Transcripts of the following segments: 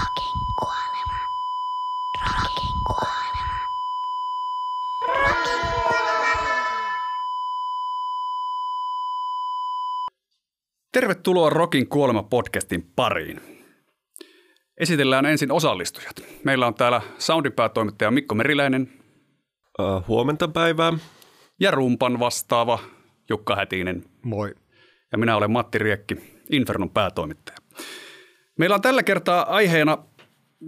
Rokin kuolema. Rokin kuolema. Rokin kuolema. Tervetuloa Rokin kuolema-podcastin pariin. Esitellään ensin osallistujat. Meillä on täällä Soundipäätoimittaja Mikko Meriläinen Uh, huomenta päivää. ja rumpan vastaava Jukka Hätinen. Moi. Ja minä olen Matti Riekki, Infernon päätoimittaja. Meillä on tällä kertaa aiheena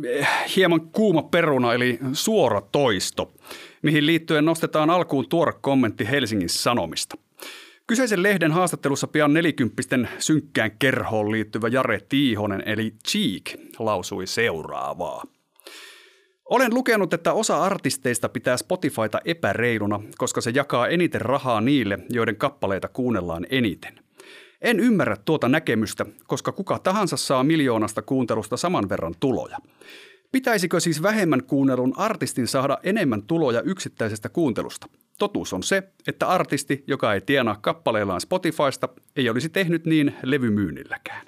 eh, hieman kuuma peruna, eli suora toisto, mihin liittyen nostetaan alkuun tuore kommentti Helsingin Sanomista. Kyseisen lehden haastattelussa pian nelikymppisten synkkään kerhoon liittyvä Jare Tiihonen, eli Cheek, lausui seuraavaa. Olen lukenut, että osa artisteista pitää Spotifyta epäreiluna, koska se jakaa eniten rahaa niille, joiden kappaleita kuunnellaan eniten. En ymmärrä tuota näkemystä, koska kuka tahansa saa miljoonasta kuuntelusta saman verran tuloja. Pitäisikö siis vähemmän kuunnelun artistin saada enemmän tuloja yksittäisestä kuuntelusta? Totuus on se, että artisti, joka ei tienaa kappaleillaan Spotifysta, ei olisi tehnyt niin levymyynnilläkään.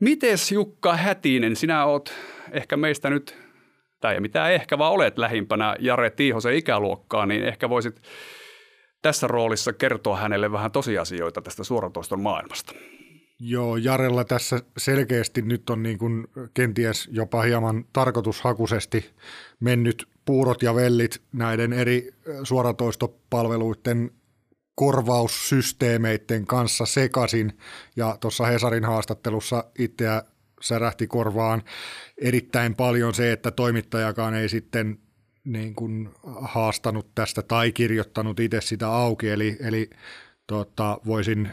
Mites Jukka Hätinen, sinä oot ehkä meistä nyt, tai ei mitään ehkä, vaan olet lähimpänä Jare Tiihosen ikäluokkaa, niin ehkä voisit tässä roolissa kertoa hänelle vähän tosiasioita tästä suoratoiston maailmasta. Joo, Jarella tässä selkeästi nyt on niin kuin kenties jopa hieman tarkoitushakuisesti mennyt puurot ja vellit näiden eri suoratoistopalveluiden korvaussysteemeiden kanssa sekasin. Ja tuossa Hesarin haastattelussa itseä särähti korvaan erittäin paljon se, että toimittajakaan ei sitten niin kuin haastanut tästä tai kirjoittanut itse sitä auki. Eli, eli tota, voisin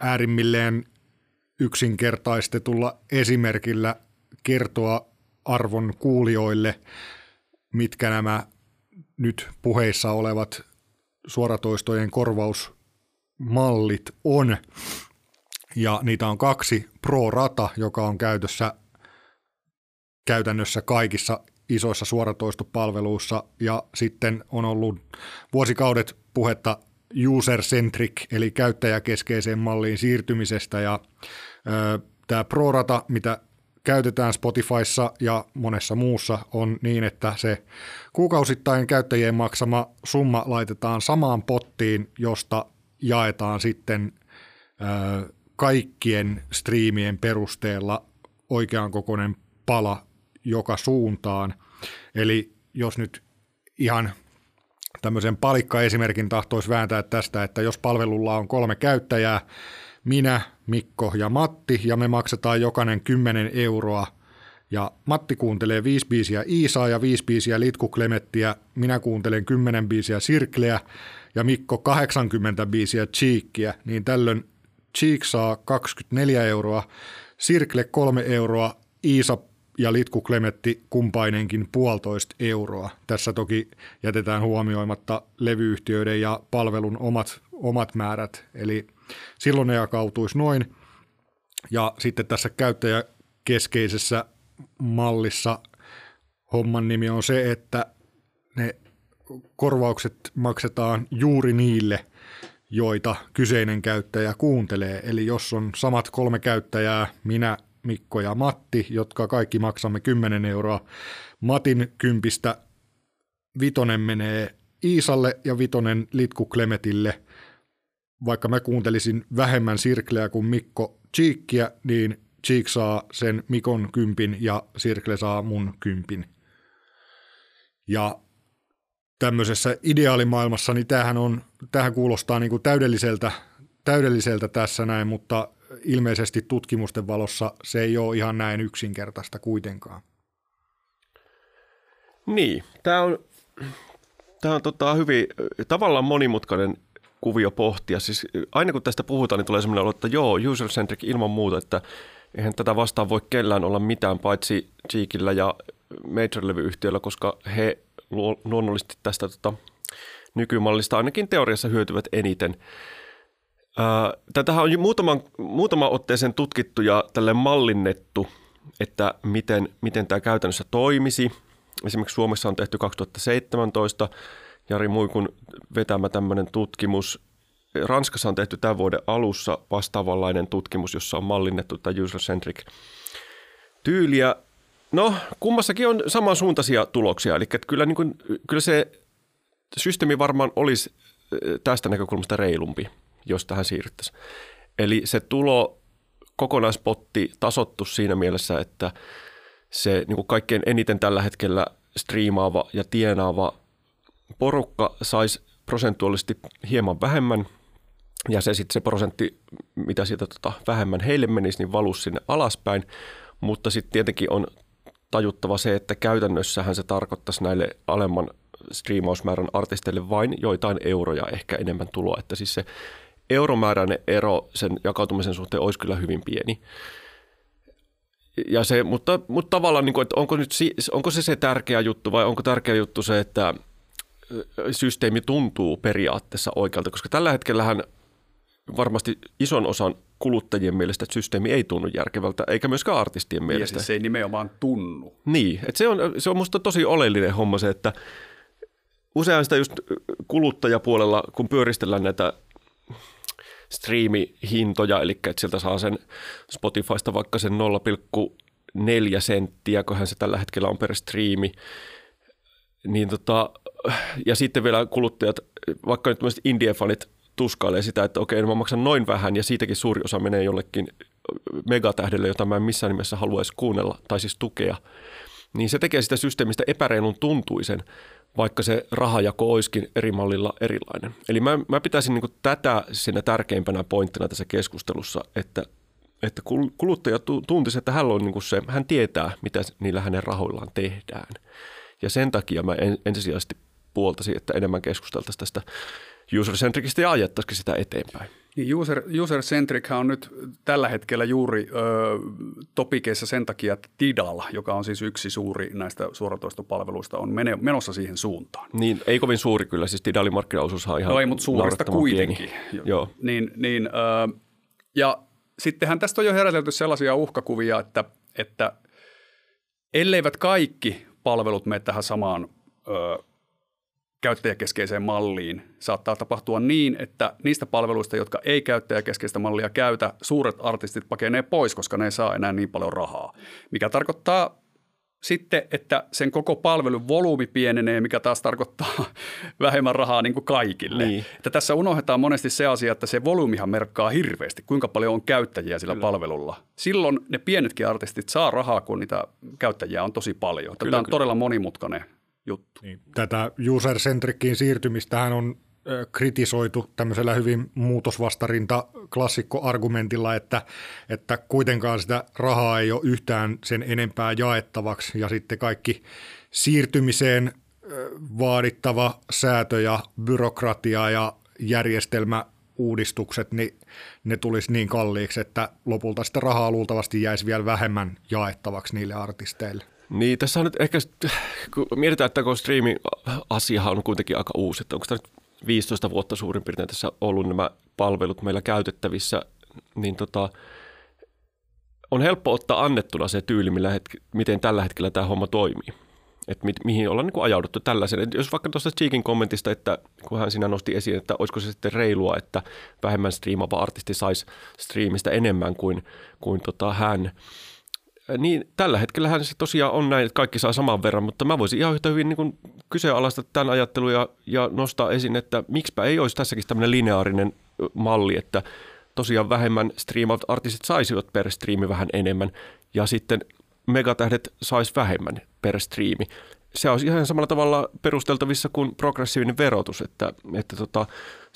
äärimmilleen yksinkertaistetulla esimerkillä kertoa arvon kuulijoille, mitkä nämä nyt puheissa olevat suoratoistojen korvausmallit on. Ja niitä on kaksi. Pro-rata, joka on käytössä käytännössä kaikissa isoissa suoratoistopalveluissa ja sitten on ollut vuosikaudet puhetta user-centric eli käyttäjäkeskeiseen malliin siirtymisestä ja tämä ProRata, mitä käytetään Spotifyssa ja monessa muussa on niin, että se kuukausittain käyttäjien maksama summa laitetaan samaan pottiin, josta jaetaan sitten ö, kaikkien striimien perusteella oikean kokoinen pala joka suuntaan. Eli jos nyt ihan tämmöisen palikkaesimerkin tahtoisi vääntää tästä, että jos palvelulla on kolme käyttäjää, minä, Mikko ja Matti, ja me maksetaan jokainen 10 euroa, ja Matti kuuntelee 5 biisiä Iisaa ja 5 biisiä Litku Klemettiä, minä kuuntelen 10 biisiä Sirkleä ja Mikko 80 biisiä Cheekkiä, niin tällöin Cheek saa 24 euroa, Sirkle 3 euroa, Iisa ja Litku Klemetti kumpainenkin puolitoista euroa. Tässä toki jätetään huomioimatta levyyhtiöiden ja palvelun omat, omat määrät, eli silloin ne jakautuisi noin. Ja sitten tässä käyttäjäkeskeisessä mallissa homman nimi on se, että ne korvaukset maksetaan juuri niille, joita kyseinen käyttäjä kuuntelee. Eli jos on samat kolme käyttäjää, minä, Mikko ja Matti, jotka kaikki maksamme 10 euroa. Matin kympistä vitonen menee Iisalle ja vitonen Litku Klemetille. Vaikka mä kuuntelisin vähemmän Sirkleä kuin Mikko Cheekkiä, niin Cheek saa sen Mikon kympin ja Sirkle saa mun kympin. Ja tämmöisessä ideaalimaailmassa, niin tämähän, on, tämähän kuulostaa niin kuin täydelliseltä, täydelliseltä tässä näin, mutta ilmeisesti tutkimusten valossa se ei ole ihan näin yksinkertaista kuitenkaan. Niin, tämä on, tää on tota hyvin tavallaan monimutkainen kuvio pohtia. Siis aina kun tästä puhutaan, niin tulee sellainen olo, että joo, user-centric ilman muuta, että eihän tätä vastaan voi kellään olla mitään paitsi Cheekillä ja major-levyyhtiöllä, koska he luonnollisesti tästä tota, nykymallista ainakin teoriassa hyötyvät eniten. Tätähän on muutaman, muutama otteeseen tutkittu ja tälle mallinnettu, että miten, miten tämä käytännössä toimisi. Esimerkiksi Suomessa on tehty 2017 Jari Muikun vetämä tämmöinen tutkimus. Ranskassa on tehty tämän vuoden alussa vastaavanlainen tutkimus, jossa on mallinnettu tämä user-centric tyyliä. No, kummassakin on samansuuntaisia tuloksia. Eli kyllä, niin kuin, kyllä se systeemi varmaan olisi tästä näkökulmasta reilumpi, jos tähän siirryttäisiin. Eli se tulo kokonaispotti tasottu siinä mielessä, että se niin kuin kaikkein eniten tällä hetkellä striimaava ja tienaava porukka saisi prosentuaalisesti hieman vähemmän ja se sitten se prosentti, mitä siitä tota vähemmän heille menisi, niin valus sinne alaspäin. Mutta sitten tietenkin on tajuttava se, että käytännössähän se tarkoittaisi näille alemman striimausmäärän artisteille vain joitain euroja ehkä enemmän tuloa. Että siis se euromääräinen ero sen jakautumisen suhteen olisi kyllä hyvin pieni. Ja se, mutta, mutta tavallaan, niin kuin, että onko, nyt, onko se se tärkeä juttu vai onko tärkeä juttu se, että systeemi tuntuu periaatteessa oikealta, koska tällä hetkellähän varmasti ison osan kuluttajien mielestä että systeemi ei tunnu järkevältä, eikä myöskään artistien mielestä. Ja siis se ei nimenomaan tunnu. Niin, että se on, se on musta tosi oleellinen homma se, että usein sitä just kuluttajapuolella, kun pyöristellään näitä striimihintoja, eli että sieltä saa sen Spotifysta vaikka sen 0,4 senttiä, kun se tällä hetkellä on per striimi, niin tota, ja sitten vielä kuluttajat, vaikka nyt indie-fanit tuskailee sitä, että okei, no mä maksan noin vähän ja siitäkin suuri osa menee jollekin megatähdelle, jota mä en missään nimessä haluaisi kuunnella tai siis tukea, niin se tekee sitä systeemistä epäreilun tuntuisen, vaikka se rahajako olisikin eri mallilla erilainen. Eli mä, mä pitäisin niin tätä siinä tärkeimpänä pointtina tässä keskustelussa, että, että kuluttaja tuntisi, että hän, on niin se, hän tietää, mitä niillä hänen rahoillaan tehdään. Ja sen takia mä ensisijaisesti puoltaisin, että enemmän keskusteltaisiin tästä user-centricistä ja ajettaisiin sitä eteenpäin. Niin user, user-centric on nyt tällä hetkellä juuri ö, topikeissa sen takia, että Tidal, joka on siis yksi suuri näistä suoratoistopalveluista, on mene, menossa siihen suuntaan. Niin, ei kovin suuri kyllä, siis Tidalin markkinaosuus on ihan No ei, mutta suurista kuitenkin. Pieni. Joo. Niin, niin, ö, ja sittenhän tästä on jo herätelty sellaisia uhkakuvia, että, että elleivät kaikki palvelut mene tähän samaan ö, käyttäjäkeskeiseen malliin saattaa tapahtua niin, että niistä palveluista, jotka ei käyttäjäkeskeistä mallia käytä, suuret artistit pakenee pois, koska ne ei saa enää niin paljon rahaa. Mikä tarkoittaa sitten, että sen koko palvelun volyymi pienenee, mikä taas tarkoittaa vähemmän rahaa niin kuin kaikille. Niin. Että tässä unohdetaan monesti se asia, että se volyymihan merkkaa hirveästi, kuinka paljon on käyttäjiä sillä Kyllä. palvelulla. Silloin ne pienetkin artistit saa rahaa, kun niitä käyttäjiä on tosi paljon. Tämä on todella monimutkainen juttu. Niin. Tätä user-centrickiin siirtymistähän on kritisoitu tämmöisellä hyvin muutosvastarinta klassikkoargumentilla, että, että kuitenkaan sitä rahaa ei ole yhtään sen enempää jaettavaksi ja sitten kaikki siirtymiseen vaadittava säätö ja byrokratia ja järjestelmä uudistukset, niin ne tulisi niin kalliiksi, että lopulta sitä rahaa luultavasti jäisi vielä vähemmän jaettavaksi niille artisteille. Niin, tässä on nyt ehkä, kun mietitään, että kun striimi-asiahan on kuitenkin aika uusi, että onko tämä nyt 15 vuotta suurin piirtein tässä ollut nämä palvelut meillä käytettävissä, niin tota, on helppo ottaa annettuna se tyyli, millä hetki, miten tällä hetkellä tämä homma toimii. Että mi, mihin ollaan niin kuin ajauduttu tällaisen. Et jos vaikka tuosta Cheekin kommentista, että kun hän siinä nosti esiin, että olisiko se sitten reilua, että vähemmän striimaava artisti saisi striimistä enemmän kuin, kuin tota hän – niin tällä hetkellähän se tosiaan on näin, että kaikki saa saman verran, mutta mä voisin ihan yhtä hyvin niin kyseenalaista tämän ajattelun ja, ja nostaa esiin, että miksipä ei olisi tässäkin tämmöinen lineaarinen malli, että tosiaan vähemmän striimaut artistit saisivat per striimi vähän enemmän ja sitten megatähdet sais vähemmän per striimi. Se olisi ihan samalla tavalla perusteltavissa kuin progressiivinen verotus, että, että tota,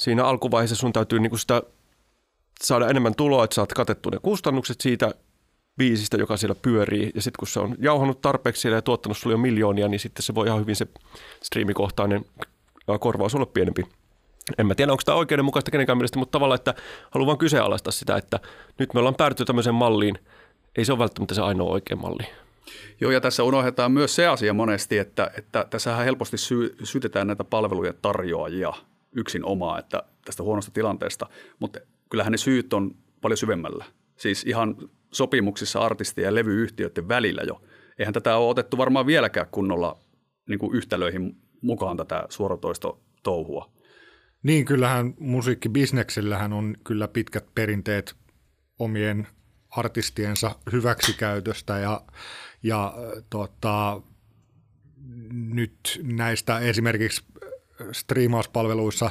siinä alkuvaiheessa sun täytyy niin sitä saada enemmän tuloa, että saat katettua ne kustannukset siitä biisistä, joka siellä pyörii. Ja sitten kun se on jauhannut tarpeeksi siellä ja tuottanut sulle jo miljoonia, niin sitten se voi ihan hyvin se striimikohtainen korvaus olla pienempi. En mä tiedä, onko tämä oikeudenmukaista kenenkään mielestä, mutta tavallaan, että haluan vaan kyseenalaistaa sitä, että nyt me ollaan päädytty tämmöiseen malliin. Ei se ole välttämättä se ainoa oikea malli. Joo, ja tässä unohdetaan myös se asia monesti, että, että tässähän helposti sy- syytetään näitä palvelujen tarjoajia yksin omaa että tästä huonosta tilanteesta, mutta kyllähän ne syyt on paljon syvemmällä. Siis ihan sopimuksissa artistien ja levyyhtiöiden välillä jo. Eihän tätä ole otettu varmaan vieläkään kunnolla niin kuin yhtälöihin mukaan tätä suoratoistotouhua. Niin, kyllähän musiikkibisneksellähän on kyllä pitkät perinteet omien artistiensa hyväksikäytöstä ja, ja tota, nyt näistä esimerkiksi striimauspalveluissa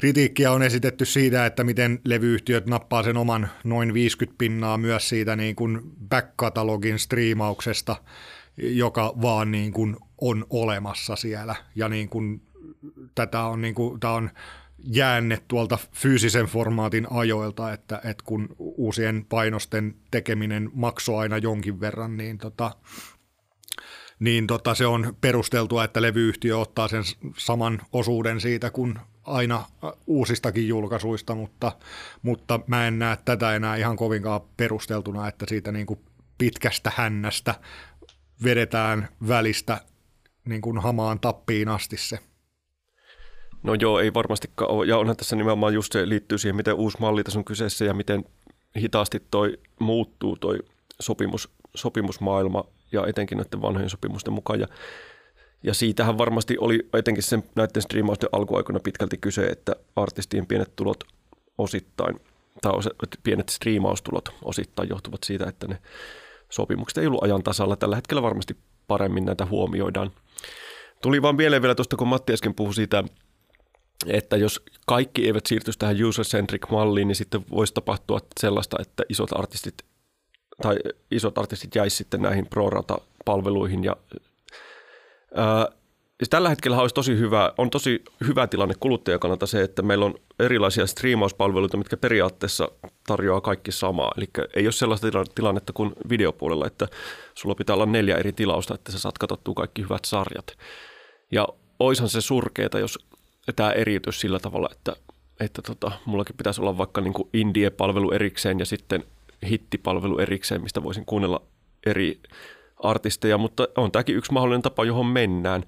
kritiikkiä on esitetty siitä, että miten levyyhtiöt nappaa sen oman noin 50 pinnaa myös siitä niin kuin back-katalogin striimauksesta, joka vaan niin kuin on olemassa siellä. Ja niin kuin, tätä on, niin kuin, tämä on jäänne tuolta fyysisen formaatin ajoilta, että, että kun uusien painosten tekeminen maksoi aina jonkin verran, niin tota, niin tota, se on perusteltua, että levyyhtiö ottaa sen saman osuuden siitä kuin aina uusistakin julkaisuista, mutta, mutta mä en näe tätä enää ihan kovinkaan perusteltuna, että siitä niin kuin pitkästä hännästä vedetään välistä niin kuin hamaan tappiin asti se. No joo, ei varmastikaan ole. Ja onhan tässä nimenomaan just se liittyy siihen, miten uusi malli tässä on kyseessä ja miten hitaasti toi muuttuu toi sopimus, sopimusmaailma ja etenkin näiden vanhojen sopimusten mukaan. Ja, ja siitähän varmasti oli etenkin sen näiden striimausten alkuaikoina pitkälti kyse, että artistien pienet tulot osittain, tai pienet striimaustulot osittain johtuvat siitä, että ne sopimukset ei ollut ajan tasalla. Tällä hetkellä varmasti paremmin näitä huomioidaan. Tuli vaan mieleen vielä tuosta, kun Matti äsken puhui siitä, että jos kaikki eivät siirtyisi tähän user-centric malliin, niin sitten voisi tapahtua sellaista, että isot artistit tai isot artistit jäisi sitten näihin pro-rata-palveluihin ja ää, siis tällä hetkellä olisi tosi hyvä, on tosi hyvä tilanne kuluttajan kannalta se, että meillä on erilaisia striimauspalveluita, mitkä periaatteessa tarjoaa kaikki samaa. Eli ei ole sellaista tilannetta kuin videopuolella, että sulla pitää olla neljä eri tilausta, että sä saat katsottua kaikki hyvät sarjat. Ja oishan se surkeeta, jos tämä eriytys sillä tavalla, että, että tota, mullakin pitäisi olla vaikka niin indie-palvelu erikseen ja sitten hittipalvelu erikseen, mistä voisin kuunnella eri artisteja, mutta on tämäkin yksi mahdollinen tapa, johon mennään.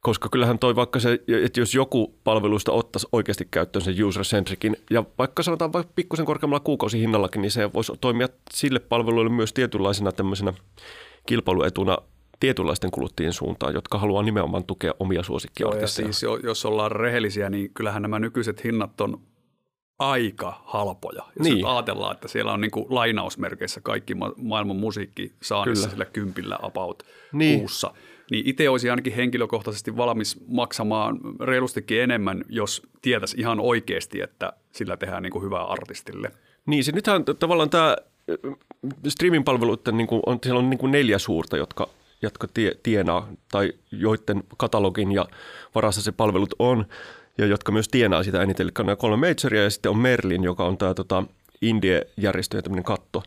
Koska kyllähän toi vaikka se, että jos joku palveluista ottaisi oikeasti käyttöön sen user-centricin, ja vaikka sanotaan vaikka pikkusen korkeammalla kuukausihinnallakin, niin se voisi toimia sille palveluille myös tietynlaisena tämmöisenä kilpailuetuna tietynlaisten kuluttajien suuntaan, jotka haluaa nimenomaan tukea omia suosikkiartisteja. Siis jos ollaan rehellisiä, niin kyllähän nämä nykyiset hinnat on aika halpoja. Jos niin. ajatellaan, että siellä on niin kuin lainausmerkeissä kaikki ma- maailman musiikki saanissa sillä kympillä about niin. kuussa, niin itse olisi ainakin henkilökohtaisesti valmis maksamaan reilustikin enemmän, jos tietäisi ihan oikeasti, että sillä tehdään niin kuin hyvää artistille. Niin, se nythän tavallaan tämä streaming-palveluiden, niin kuin on, siellä on niin kuin neljä suurta, jotka jotka tie, tienaa tai joiden katalogin ja varassa se palvelut on ja jotka myös tienaa sitä eniten. Eli on nämä kolme majoria ja sitten on Merlin, joka on tämä tota, indie-järjestö ja tämmöinen katto,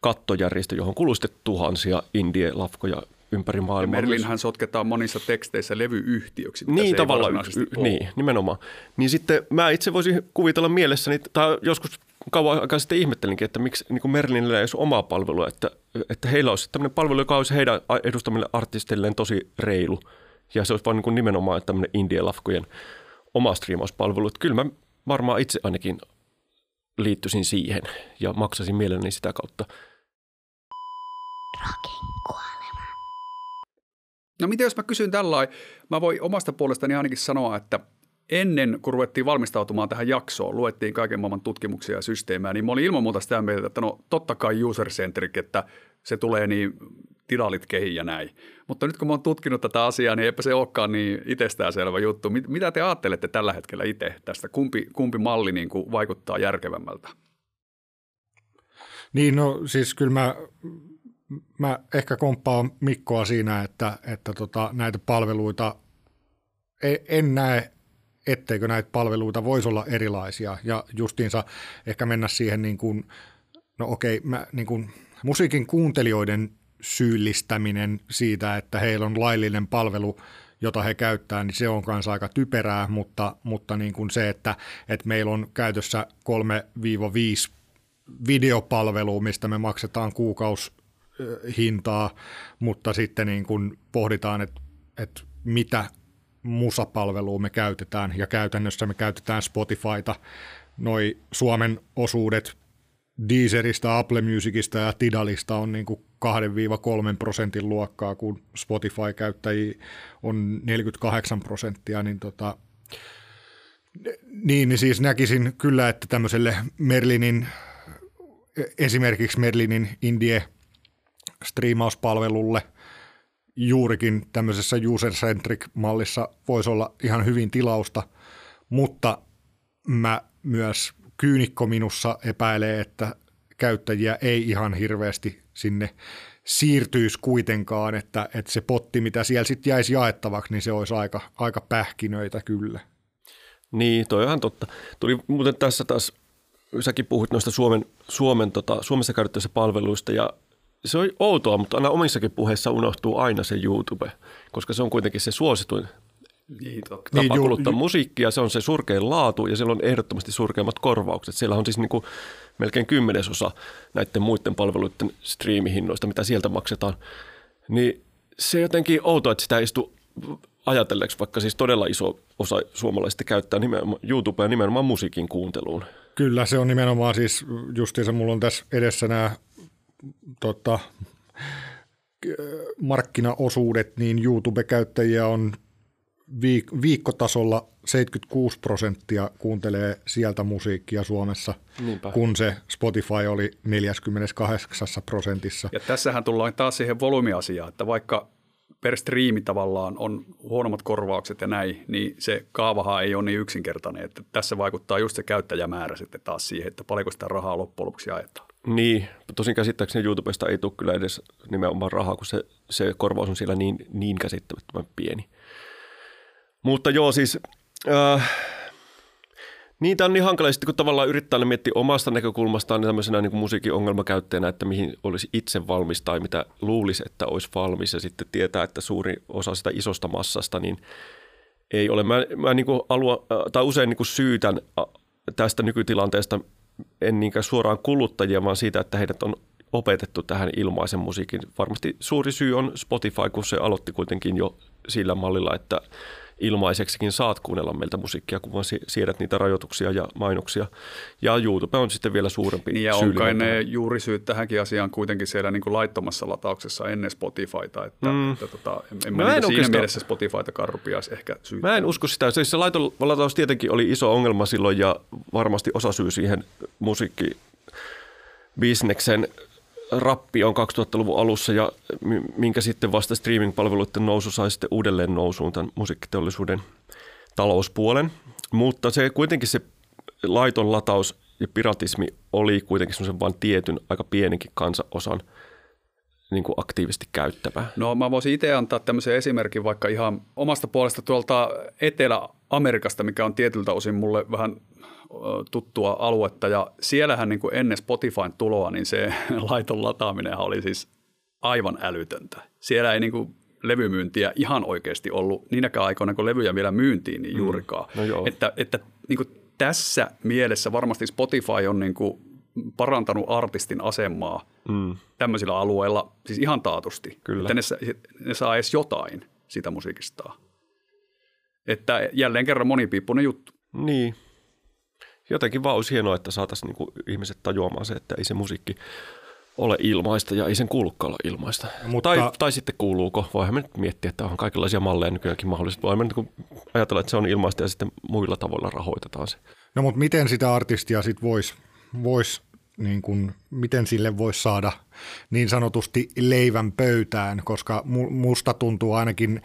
kattojärjestö, johon kuluu sitten tuhansia indie-lafkoja ympäri maailmaa. Ja Merlinhän sotketaan monissa teksteissä levyyhtiöksi. Niin, tavallaan, y- niin, nimenomaan. Niin sitten mä itse voisin kuvitella mielessäni, tai joskus kauan aikaa sitten ihmettelinkin, että miksi niin kuin Merlinillä ei olisi omaa palvelua, että, että heillä olisi tämmöinen palvelu, joka olisi heidän edustamille artisteilleen tosi reilu. Ja se olisi vain niin nimenomaan tämmöinen indie-lafkojen oma striimauspalvelu. Että kyllä mä varmaan itse ainakin liittyisin siihen ja maksasin mielelläni sitä kautta. No miten jos mä kysyn tällainen, mä voin omasta puolestani ainakin sanoa, että ennen kuin ruvettiin valmistautumaan tähän jaksoon, luettiin kaiken maailman tutkimuksia ja systeemejä, niin mä olin ilman muuta sitä mieltä, että no totta kai user-centric, että se tulee niin tilalit kehiin ja näin. Mutta nyt kun mä oon tutkinut tätä asiaa, niin eipä se olekaan niin itsestäänselvä juttu. Mitä te ajattelette tällä hetkellä itse tästä? Kumpi, kumpi malli niin kuin vaikuttaa järkevämmältä? Niin, no siis kyllä mä, mä ehkä komppaan Mikkoa siinä, että, että tota, näitä palveluita e, en näe etteikö näitä palveluita voisi olla erilaisia ja justiinsa ehkä mennä siihen niin kuin, no okei, mä, niin kuin, musiikin kuuntelijoiden syyllistäminen siitä, että heillä on laillinen palvelu, jota he käyttää, niin se on myös aika typerää, mutta, mutta niin kuin se, että, että meillä on käytössä 3-5 videopalvelua, mistä me maksetaan kuukaushintaa, mutta sitten niin kuin pohditaan, että, että mitä musapalvelua me käytetään, ja käytännössä me käytetään Spotifyta. Noi Suomen osuudet Deezeristä, Apple Musicista ja Tidalista on niin kuin 2-3 prosentin luokkaa, kun Spotify-käyttäjiä on 48 prosenttia, niin tota, niin, niin siis näkisin kyllä, että tämmöiselle Merlinin esimerkiksi Merlinin Indie striimauspalvelulle juurikin tämmöisessä user-centric-mallissa voisi olla ihan hyvin tilausta, mutta mä myös kyynikko minussa epäilee, että käyttäjiä ei ihan hirveästi sinne siirtyisi kuitenkaan, että, että se potti, mitä siellä sitten jäisi jaettavaksi, niin se olisi aika, aika pähkinöitä kyllä. Niin, toi on ihan totta. Tuli muuten tässä taas, säkin puhuit noista Suomen, Suomen tota, Suomessa käytettävissä palveluista ja se on outoa, mutta aina omissakin puheissa unohtuu aina se YouTube, koska se on kuitenkin se suosituin Niin, totta. tapa Niin, ju- kuluttaa ju- musiikkia. Se on se surkein laatu ja siellä on ehdottomasti surkeimmat korvaukset. Siellä on siis niin kuin melkein kymmenesosa näiden muiden palveluiden striimihinnoista, mitä sieltä maksetaan. Niin se jotenkin outoa, että sitä ei istu ajatelleeksi, vaikka siis todella iso osa suomalaisista käyttää nimenomaan YouTubea nimenomaan musiikin kuunteluun. Kyllä, se on nimenomaan siis justiinsa, mulla on tässä edessä nämä tota, markkinaosuudet, niin YouTube-käyttäjiä on viik- viikkotasolla 76 prosenttia kuuntelee sieltä musiikkia Suomessa, Niinpä. kun se Spotify oli 48 prosentissa. Ja tässähän tullaan taas siihen volyymiasiaan, että vaikka per striimi tavallaan on huonommat korvaukset ja näin, niin se kaavahan ei ole niin yksinkertainen. Että tässä vaikuttaa just se käyttäjämäärä sitten taas siihen, että paljonko sitä rahaa loppujen lopuksi jaetaan. Niin, tosin käsittääkseni YouTubesta ei tule kyllä edes nimenomaan rahaa, kun se, se korvaus on siellä niin, niin käsittämättömän pieni. Mutta joo, siis äh, tämä on niin hankala, sitten kun tavallaan yrittää miettiä omasta näkökulmastaan niin tämmöisenä niin musiikin ongelmakäyttäjänä, että mihin olisi itse valmis tai mitä luulisi, että olisi valmis ja sitten tietää, että suuri osa sitä isosta massasta, niin ei ole. Mä, mä niin kuin alua, äh, tai usein niin kuin syytän äh, tästä nykytilanteesta en niinkään suoraan kuluttajia, vaan siitä, että heidät on opetettu tähän ilmaisen musiikin. Varmasti suuri syy on Spotify, kun se aloitti kuitenkin jo sillä mallilla, että ilmaiseksikin saat kuunnella meiltä musiikkia, kun vaan si- siirrät niitä rajoituksia ja mainoksia. Ja YouTube on sitten vielä suurempi Niin ja on kai ne juurisyyt tähänkin asiaan kuitenkin siellä niin kuin laittomassa latauksessa ennen Spotifyta, että, Mm. että tota, en, en Mä mä en niin siinä oikeastaan- mielessä Spotifyta karrupiaisi ehkä syyttää. Mä en usko sitä. Siis se laiton lataus tietenkin oli iso ongelma silloin ja varmasti osa syy siihen musiikkibisneksen rappi on 2000-luvun alussa ja mi- minkä sitten vasta streaming-palveluiden nousu sai sitten uudelleen nousuun tämän musiikkiteollisuuden talouspuolen. Mutta se kuitenkin se laiton lataus ja piratismi oli kuitenkin semmoisen vain tietyn aika pienenkin kansanosan niin kuin aktiivisesti käyttävä. No mä voisin itse antaa tämmöisen esimerkin vaikka ihan omasta puolesta tuolta Etelä-Amerikasta, mikä on tietyltä osin mulle vähän tuttua aluetta. Ja siellähän niin kuin ennen Spotifyn tuloa, niin se laiton lataaminen oli siis aivan älytöntä. Siellä ei niin kuin levymyyntiä ihan oikeasti ollut niinäkään aikoina, kun levyjä vielä myyntiin, niin juurikaan. No joo. Että, että niin kuin tässä mielessä varmasti Spotify on niin kuin parantanut artistin asemaa Mm. tämmöisillä alueilla siis ihan taatusti. Kyllä. Että ne, ne saa edes jotain sitä musiikistaan. Että jälleen kerran monipiippunen juttu. Niin. Jotenkin vaan olisi hienoa, että saataisiin niinku ihmiset tajuamaan se, että ei se musiikki ole ilmaista ja ei sen kuulukaan olla ilmaista. Mutta- Tai, tai sitten kuuluuko, voihan me nyt miettiä, että on kaikenlaisia malleja nykyäänkin mahdollista. Voimme nyt niinku ajatella, että se on ilmaista ja sitten muilla tavoilla rahoitetaan se. No mutta miten sitä artistia sitten voisi vois, niin kun, miten sille voisi saada niin sanotusti leivän pöytään, koska mu- musta tuntuu ainakin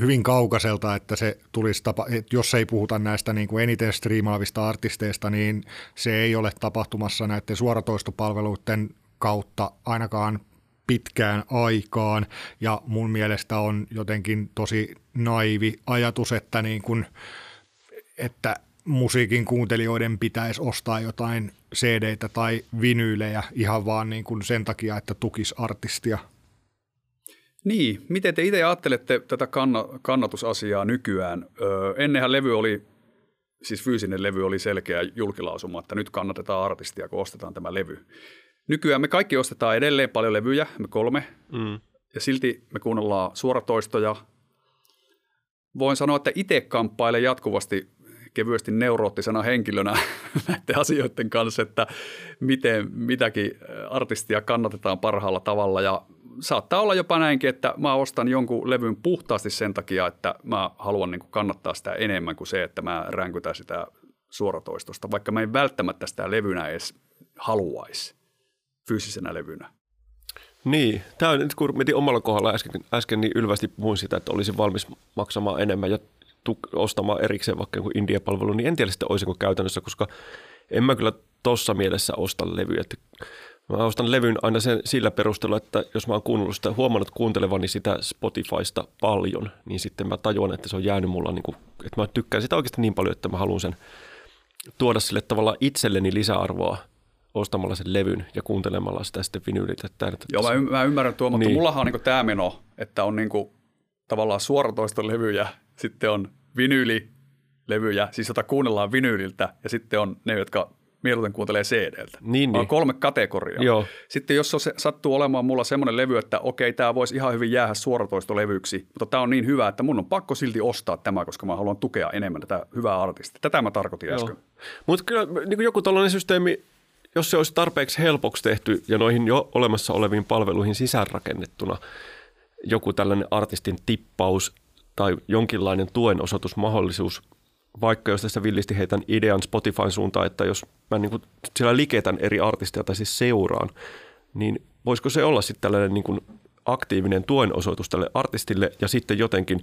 hyvin kaukaiselta, että se tulisi tapa, että jos ei puhuta näistä niin kuin eniten striimaavista artisteista, niin se ei ole tapahtumassa näiden suoratoistopalveluiden kautta ainakaan pitkään aikaan. Ja mun mielestä on jotenkin tosi naivi ajatus, että, niin kuin, että musiikin kuuntelijoiden pitäisi ostaa jotain CD-tä tai vinyylejä ihan vaan niin kuin sen takia, että tukisi artistia. Niin, miten te itse ajattelette tätä kanna, kannatusasiaa nykyään? Öö, ennenhän levy oli, siis fyysinen levy oli selkeä julkilausuma, että nyt kannatetaan artistia, kun ostetaan tämä levy. Nykyään me kaikki ostetaan edelleen paljon levyjä, me kolme, Mm. ja silti me kuunnellaan suoratoistoja. Voin sanoa, että itse kamppailen jatkuvasti kevyesti neuroottisena henkilönä näiden asioiden kanssa, että miten mitäkin artistia kannatetaan parhaalla tavalla. Ja saattaa olla jopa näinkin, että mä ostan jonkun levyn puhtaasti sen takia, että mä haluan niin kuin kannattaa sitä enemmän kuin se, että mä ränkytän sitä suoratoistosta, vaikka mä en välttämättä sitä levynä edes haluaisi. fyysisenä levynä. Niin, tämä on nyt kun mietin omalla kohdalla äsken, äsken niin ylvästi puhuin sitä, että olisin valmis maksamaan enemmän ja tu- ostamaan erikseen vaikka joku India-palvelu, niin en tiedä sitten olisinko käytännössä, koska en mä kyllä tuossa mielessä osta levyä. Että mä ostan levyn aina sen, sillä perusteella, että jos mä oon kuunnellut sitä, huomannut kuuntelevani sitä Spotifysta paljon, niin sitten mä tajuan, että se on jäänyt mulla, niin kuin, että mä tykkään sitä oikeasti niin paljon, että mä haluan sen tuoda sille tavallaan itselleni lisäarvoa ostamalla sen levyn ja kuuntelemalla sitä sitten vinyliltä. Joo, mä, y- mä ymmärrän tuo, mutta niin. mullahan on niin tämä meno, että on niin kuin, tavallaan suoratoistolevyjä, sitten on vinyylilevyjä, siis jota kuunnellaan vinyyliltä, ja sitten on ne, jotka mieluiten kuuntelee CD-ltä. Niin, on niin. kolme kategoriaa. Joo. Sitten jos se sattuu olemaan mulla semmoinen levy, että okei, tämä voisi ihan hyvin jäädä suoratoistolevyksi, mutta tämä on niin hyvä, että mun on pakko silti ostaa tämä, koska mä haluan tukea enemmän tätä hyvää artistia. Tätä mä tarkoitin äsken. Mutta kyllä niin joku tällainen systeemi, jos se olisi tarpeeksi helpoksi tehty ja noihin jo olemassa oleviin palveluihin sisäänrakennettuna joku tällainen artistin tippaus tai jonkinlainen tuen osoitusmahdollisuus, vaikka jos tässä villisti heitän idean Spotifyn suuntaan, että jos mä niin kuin siellä liketän eri artisteja tai siis seuraan, niin voisiko se olla sitten tällainen niin kuin aktiivinen tuen osoitus tälle artistille ja sitten jotenkin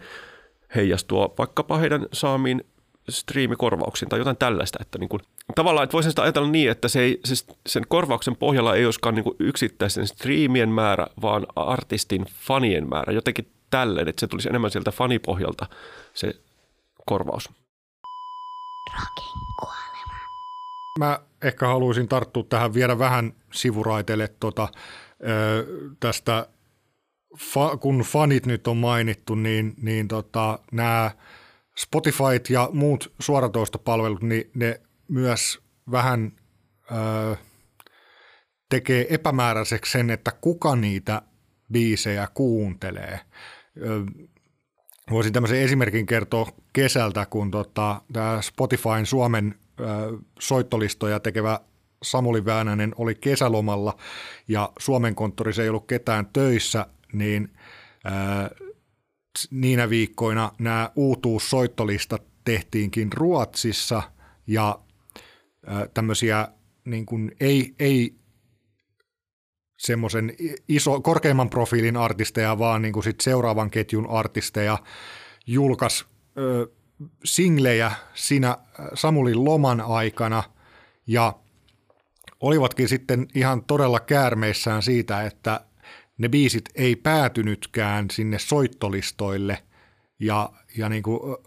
heijastua vaikkapa heidän saamiin striimikorvauksiin tai jotain tällaista. Että niin kuin, tavallaan, että voisin sitä ajatella niin, että se ei, se, sen korvauksen pohjalla ei olisikaan niin kuin yksittäisen striimien määrä, vaan artistin fanien määrä. Jotenkin tälleen, että se tulisi enemmän sieltä fanipohjalta se korvaus. Rockin kuolema. Mä ehkä haluaisin tarttua tähän vielä vähän sivuraiteille tota, ö, tästä, kun fanit nyt on mainittu, niin, niin tota, nämä Spotifyt ja muut suoratoistopalvelut, niin ne myös vähän ö, tekee epämääräiseksi sen, että kuka niitä biisejä kuuntelee. Ö, Voisin tämmöisen esimerkin kertoa kesältä, kun tota, tämä Spotifyn Suomen ö, soittolistoja tekevä Samuli Väänänen oli kesälomalla ja Suomen konttorissa ei ollut ketään töissä, niin ö, niinä viikkoina nämä uutuussoittolistat tehtiinkin Ruotsissa ja ö, tämmöisiä niin kuin ei, ei semmoisen iso, korkeimman profiilin artisteja, vaan niin kuin sit seuraavan ketjun artisteja julkaisi ö, singlejä siinä Samulin loman aikana. Ja olivatkin sitten ihan todella käärmeissään siitä, että ne biisit ei päätynytkään sinne soittolistoille. Ja, ja niin kuin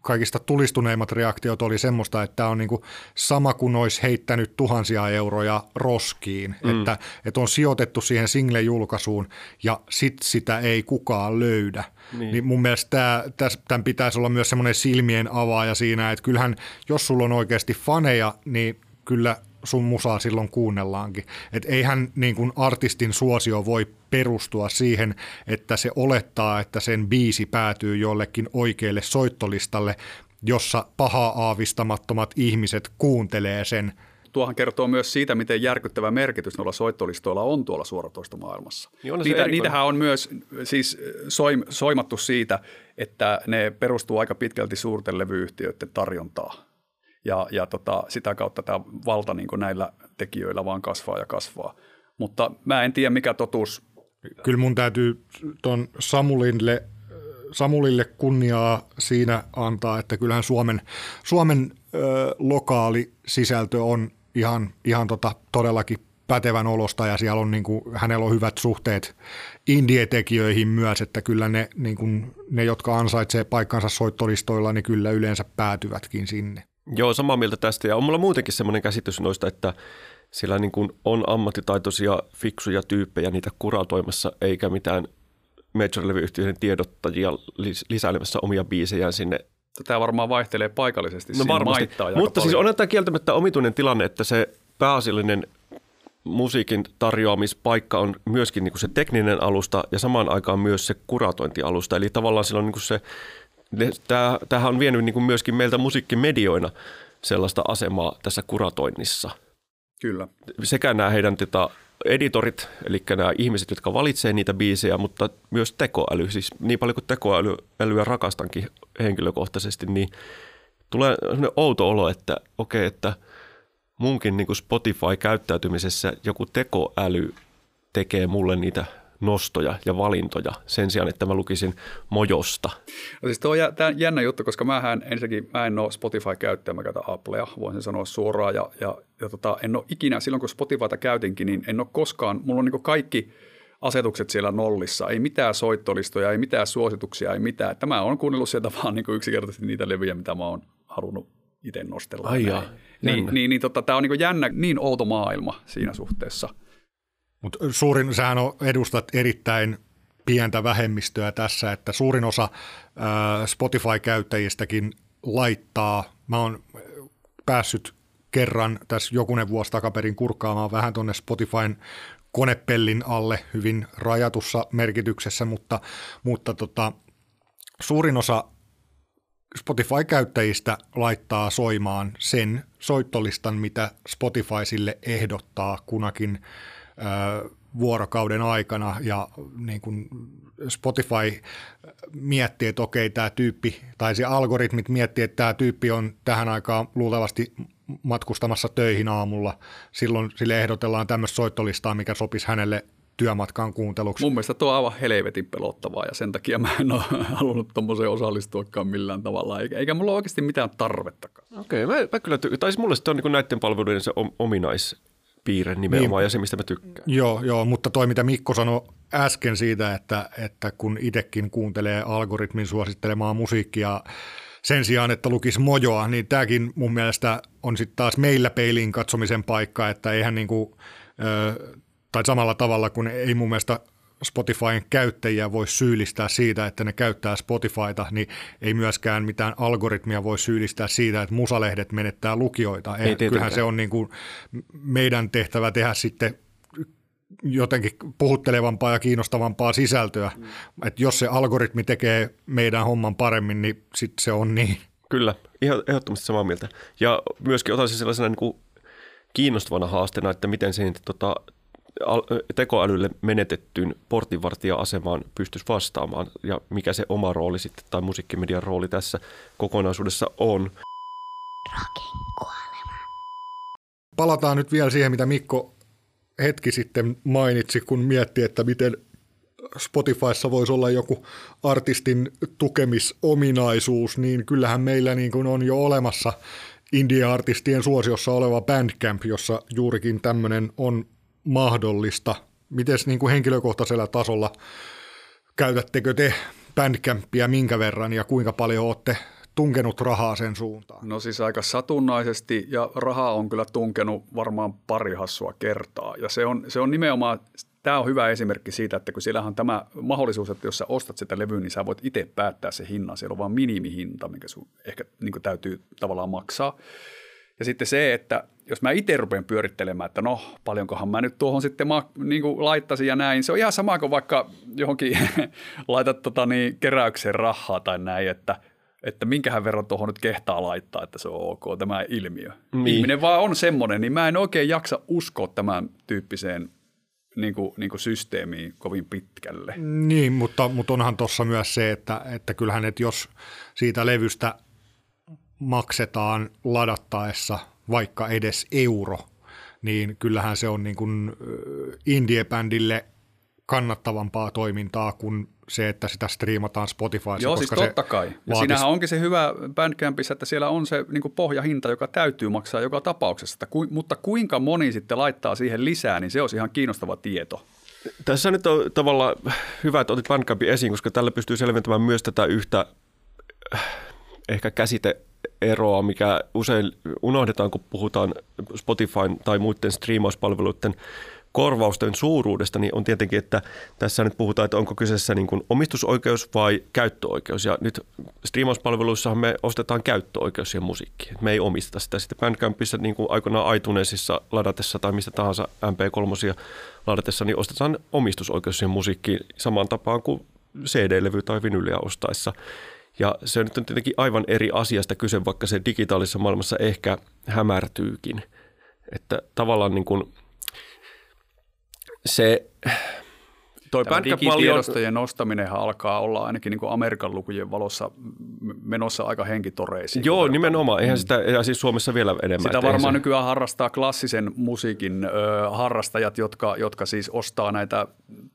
kaikista tulistuneimmat reaktiot oli semmoista, että on niinku sama kuin olisi heittänyt tuhansia euroja roskiin, mm. että, että on sijoitettu siihen single-julkaisuun ja sit sitä ei kukaan löydä. Niin. niin mun mielestä tämä, tämän pitäisi olla myös semmoinen silmien avaaja siinä, että kyllähän jos sulla on oikeasti faneja, niin kyllä sun musaa silloin kuunnellaankin. Et eihän niin kuin artistin suosio voi perustua siihen, että se olettaa, että sen biisi päätyy jollekin oikealle soittolistalle, jossa pahaa aavistamattomat ihmiset kuuntelee sen. Tuohan kertoo myös siitä, miten järkyttävä merkitys noilla soittolistoilla on tuolla suoratoistomaailmassa. Niin on se Niitä, niitähän on myös siis soim, soimattu siitä, että ne perustuu aika pitkälti suurten levyyhtiöiden tarjontaa. Ja, ja tota, sitä kautta tämä valta niin näillä tekijöillä vaan kasvaa ja kasvaa. Mutta mä en tiedä, mikä totuus Kyllä mun täytyy tuon Samulille, Samulille kunniaa siinä antaa, että kyllähän Suomen, Suomen ö, lokaali sisältö on ihan, ihan tota, todellakin pätevän olosta ja siellä on niin kuin, hänellä on hyvät suhteet indie-tekijöihin myös, että kyllä ne, niin kuin, ne jotka ansaitsee paikkansa soittolistoilla, niin kyllä yleensä päätyvätkin sinne. Joo, samaa mieltä tästä. Ja on mulla muutenkin semmoinen käsitys noista, että siellä niin kuin on ammattitaitoisia, fiksuja tyyppejä niitä kuratoimassa, eikä mitään major-levyyhtiöiden tiedottajia lis- lisäilemässä omia biisejään sinne. Tämä varmaan vaihtelee paikallisesti. No varmasti. Mutta siis on tämä kieltämättä omituinen tilanne, että se pääasiallinen musiikin tarjoamispaikka on myöskin niin kuin se tekninen alusta ja samaan aikaan myös se kuratointialusta. Eli tavallaan silloin niin kuin se, tämähän on vienyt niin kuin myöskin meiltä musiikkimedioina sellaista asemaa tässä kuratoinnissa. Kyllä. Sekä nämä heidän tota, editorit, eli nämä ihmiset, jotka valitsee niitä biisejä, mutta myös tekoäly. Siis niin paljon kuin tekoälyä rakastankin henkilökohtaisesti, niin tulee sellainen outo olo, että okei, että munkin niin Spotify-käyttäytymisessä joku tekoäly tekee mulle niitä nostoja ja valintoja sen sijaan, että mä lukisin mojosta. No siis tuo on tämä jännä juttu, koska mähän ensinnäkin mä en ole Spotify-käyttäjä, mä käytän Applea, voin sen sanoa suoraan. Ja, ja, ja tota, en ole ikinä, silloin kun Spotifyta käytinkin, niin en ole koskaan, mulla on niin kaikki asetukset siellä nollissa, ei mitään soittolistoja, ei mitään suosituksia, ei mitään. Tämä on kuunnellut sieltä vaan niin yksinkertaisesti niitä levyjä, mitä mä oon halunnut itse nostella. Ai jaa, niin, niin, niin tota, tämä on niin jännä, niin outo maailma siinä suhteessa – mutta suurin, sähän on, edustat erittäin pientä vähemmistöä tässä, että suurin osa Spotify-käyttäjistäkin laittaa, mä oon päässyt kerran tässä jokunen vuosi takaperin kurkkaamaan vähän tuonne Spotifyn konepellin alle hyvin rajatussa merkityksessä, mutta, mutta tota, suurin osa Spotify-käyttäjistä laittaa soimaan sen soittolistan, mitä Spotify sille ehdottaa kunakin vuorokauden aikana ja niin kuin Spotify miettii, että okei, tämä tyyppi, tai se algoritmit miettii, että tämä tyyppi on tähän aikaan luultavasti matkustamassa töihin aamulla. Silloin sille ehdotellaan tämmöistä soittolistaa, mikä sopisi hänelle työmatkan kuunteluksi. Mun mielestä tuo on aivan helvetin pelottavaa ja sen takia mä en ole halunnut tuommoiseen osallistuakaan millään tavalla, eikä, eikä mulla ole oikeasti mitään tarvettakaan. Okei, okay, mä, mä kyllä, tai siis mulle se on niin näiden palveluiden se ominais, piirre nimenomaan niin, ja se, mistä mä tykkään. Joo, joo, mutta toi mitä Mikko sanoi äsken siitä, että, että kun itsekin kuuntelee algoritmin suosittelemaa musiikkia sen sijaan, että lukisi mojoa, niin tämäkin mun mielestä on sitten taas meillä peiliin katsomisen paikka, että eihän niin kuin, tai samalla tavalla kuin ei mun mielestä Spotifyn käyttäjiä voi syyllistää siitä, että ne käyttää Spotifyta, niin ei myöskään mitään algoritmia voi syyllistää siitä, että musalehdet menettää lukijoita. Ei, Kyllähän se on niin kuin meidän tehtävä tehdä sitten jotenkin puhuttelevampaa ja kiinnostavampaa sisältöä. Mm. Että jos se algoritmi tekee meidän homman paremmin, niin sitten se on niin. Kyllä, ihan ehdottomasti samaa mieltä. Ja myöskin otan se sellaisena niin kuin kiinnostavana haasteena, että miten se tota, tekoälylle menetettyyn portinvartija-asemaan pystyisi vastaamaan ja mikä se oma rooli sitten tai musiikkimedian rooli tässä kokonaisuudessa on. Palataan nyt vielä siihen, mitä Mikko hetki sitten mainitsi, kun mietti, että miten Spotifyssa voisi olla joku artistin tukemisominaisuus, niin kyllähän meillä niin kuin on jo olemassa indie-artistien suosiossa oleva Bandcamp, jossa juurikin tämmöinen on mahdollista. Miten niin kuin henkilökohtaisella tasolla käytättekö te Bandcampia minkä verran ja kuinka paljon olette tunkenut rahaa sen suuntaan? No siis aika satunnaisesti ja rahaa on kyllä tunkenut varmaan pari hassua kertaa. Ja se on, se on nimenomaan, tämä on hyvä esimerkki siitä, että kun siellähän on tämä mahdollisuus, että jos sä ostat sitä levyä, niin sä voit itse päättää se hinnan. Siellä on vain minimihinta, mikä sun ehkä niin täytyy tavallaan maksaa. Ja sitten se, että jos mä itse rupean pyörittelemään, että no paljonkohan mä nyt tuohon sitten ma- niin kuin laittaisin ja näin, se on ihan sama kuin vaikka johonkin laitat tota niin, keräykseen rahaa tai näin, että että minkähän verran tuohon nyt kehtaa laittaa, että se on ok tämä ilmiö. Niin. Ihminen vaan on semmoinen, niin mä en oikein jaksa uskoa tämän tyyppiseen niin kuin, niin kuin systeemiin kovin pitkälle. Niin, mutta, mutta onhan tuossa myös se, että, että kyllähän, että jos siitä levystä maksetaan ladattaessa vaikka edes euro, niin kyllähän se on niin kuin indie-bändille kannattavampaa toimintaa kuin se, että sitä striimataan Spotifyssa. Joo, siis totta kai. Ja vaatis... siinähän onkin se hyvä Bandcampissa, että siellä on se niin kuin pohjahinta, joka täytyy maksaa joka tapauksessa. Ku, mutta kuinka moni sitten laittaa siihen lisää, niin se on ihan kiinnostava tieto. Tässä nyt on tavallaan hyvä, että otit Bandcampin esiin, koska tällä pystyy selventämään myös tätä yhtä ehkä käsite eroa, mikä usein unohdetaan, kun puhutaan Spotify tai muiden striimauspalveluiden korvausten suuruudesta, niin on tietenkin, että tässä nyt puhutaan, että onko kyseessä niin kuin omistusoikeus vai käyttöoikeus. Ja nyt striimauspalveluissahan me ostetaan käyttöoikeus siihen musiikkiin. Me ei omista sitä. Sitten Bandcampissa niin kuin aikoinaan iTunesissa ladatessa tai mistä tahansa MP3 ladatessa, niin ostetaan omistusoikeus siihen musiikkiin samaan tapaan kuin CD-levy tai vinyliä ostaessa. Ja se on nyt tietenkin aivan eri asiasta kyse, vaikka se digitaalisessa maailmassa ehkä hämärtyykin. Että tavallaan niin kuin se Toi Tämä on, digitiedostojen nostaminenhan alkaa olla ainakin niin kuin Amerikan lukujen valossa menossa aika henkitoreisiin. joo, Kun nimenomaan. Eihän sitä, ja siis Suomessa vielä enemmän. Sitä varmaan se- nykyään harrastaa klassisen musiikin ö, harrastajat, jotka, jotka siis ostaa näitä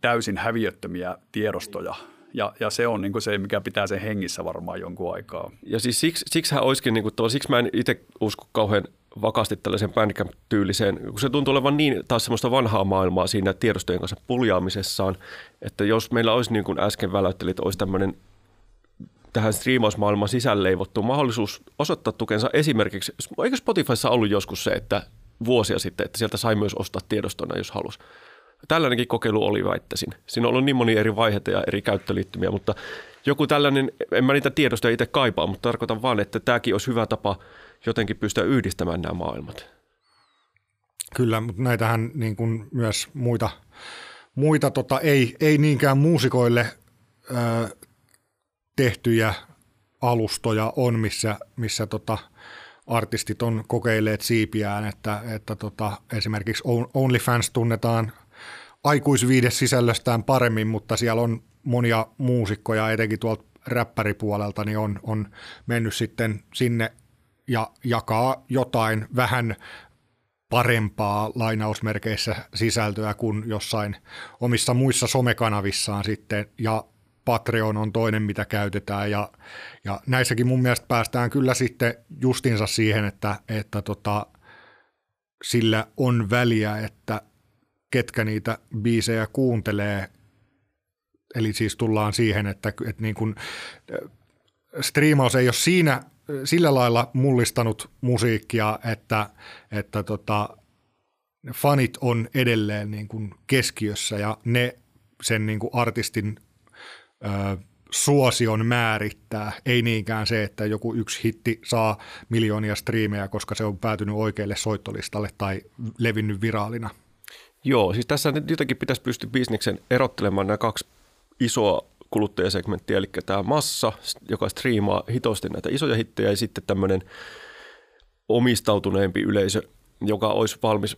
täysin häviöttömiä tiedostoja. Ja, ja se on niin kuin se, mikä pitää sen hengissä varmaan jonkun aikaa. Ja siis siksi, siksihän olisikin, niin kuin, siksi mä en itse usko kauhean vakaasti tällaisen Bandcamp-tyyliseen, kun se tuntuu olevan niin taas semmoista vanhaa maailmaa siinä tiedostojen kanssa puljaamisessaan, että jos meillä olisi niin kuin äsken väläyttelit, olisi tämmöinen tähän striimausmaailman sisälle leivottu mahdollisuus osoittaa tukensa esimerkiksi, eikö Spotifyssa ollut joskus se, että vuosia sitten, että sieltä sai myös ostaa tiedostona, jos halusi. Tällainenkin kokeilu oli, väittäisin. Siinä on ollut niin monia eri vaiheita ja eri käyttöliittymiä, mutta joku tällainen, en mä niitä tiedostoja itse kaipaa, mutta tarkoitan vaan, että tämäkin olisi hyvä tapa jotenkin pystyä yhdistämään nämä maailmat. Kyllä, mutta näitähän niin kuin myös muita, muita tota, ei, ei niinkään muusikoille ö, tehtyjä alustoja on, missä, missä tota, artistit on kokeilleet siipiään, että, että tota, esimerkiksi On- OnlyFans tunnetaan aikuisviides sisällöstään paremmin, mutta siellä on monia muusikkoja, etenkin tuolta räppäripuolelta, niin on, on mennyt sitten sinne ja jakaa jotain vähän parempaa lainausmerkeissä sisältöä kuin jossain omissa muissa somekanavissaan sitten, ja Patreon on toinen, mitä käytetään, ja, ja näissäkin mun mielestä päästään kyllä sitten justinsa siihen, että, että tota, sillä on väliä, että ketkä niitä biisejä kuuntelee, eli siis tullaan siihen, että, että niin kuin, striimaus ei ole siinä sillä lailla mullistanut musiikkia, että, että tota, fanit on edelleen niin kuin keskiössä ja ne sen niin kuin artistin ö, suosion määrittää, ei niinkään se, että joku yksi hitti saa miljoonia striimejä, koska se on päätynyt oikealle soittolistalle tai levinnyt viraalina. Joo, siis tässä nyt jotenkin pitäisi pystyä bisneksen erottelemaan nämä kaksi isoa kuluttajasegmenttiä, eli tämä massa, joka striimaa hitosti näitä isoja hittejä, ja sitten tämmöinen omistautuneempi yleisö, joka olisi valmis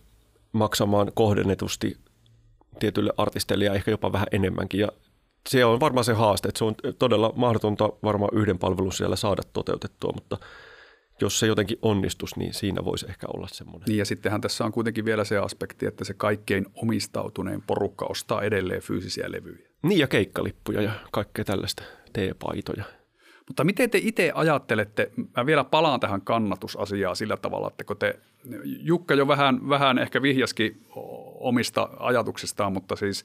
maksamaan kohdennetusti tietyille artisteille ja ehkä jopa vähän enemmänkin. Ja se on varmaan se haaste, että se on todella mahdotonta varmaan yhden palvelun siellä saada toteutettua, mutta jos se jotenkin onnistus, niin siinä voisi ehkä olla semmoinen. Niin ja sittenhän tässä on kuitenkin vielä se aspekti, että se kaikkein omistautuneen porukka ostaa edelleen fyysisiä levyjä. Niin ja keikkalippuja ja kaikkea tällaista, teepaitoja. Mutta miten te itse ajattelette, mä vielä palaan tähän kannatusasiaan sillä tavalla, että kun te, Jukka jo vähän, vähän ehkä vihjaskin omista ajatuksistaan, mutta siis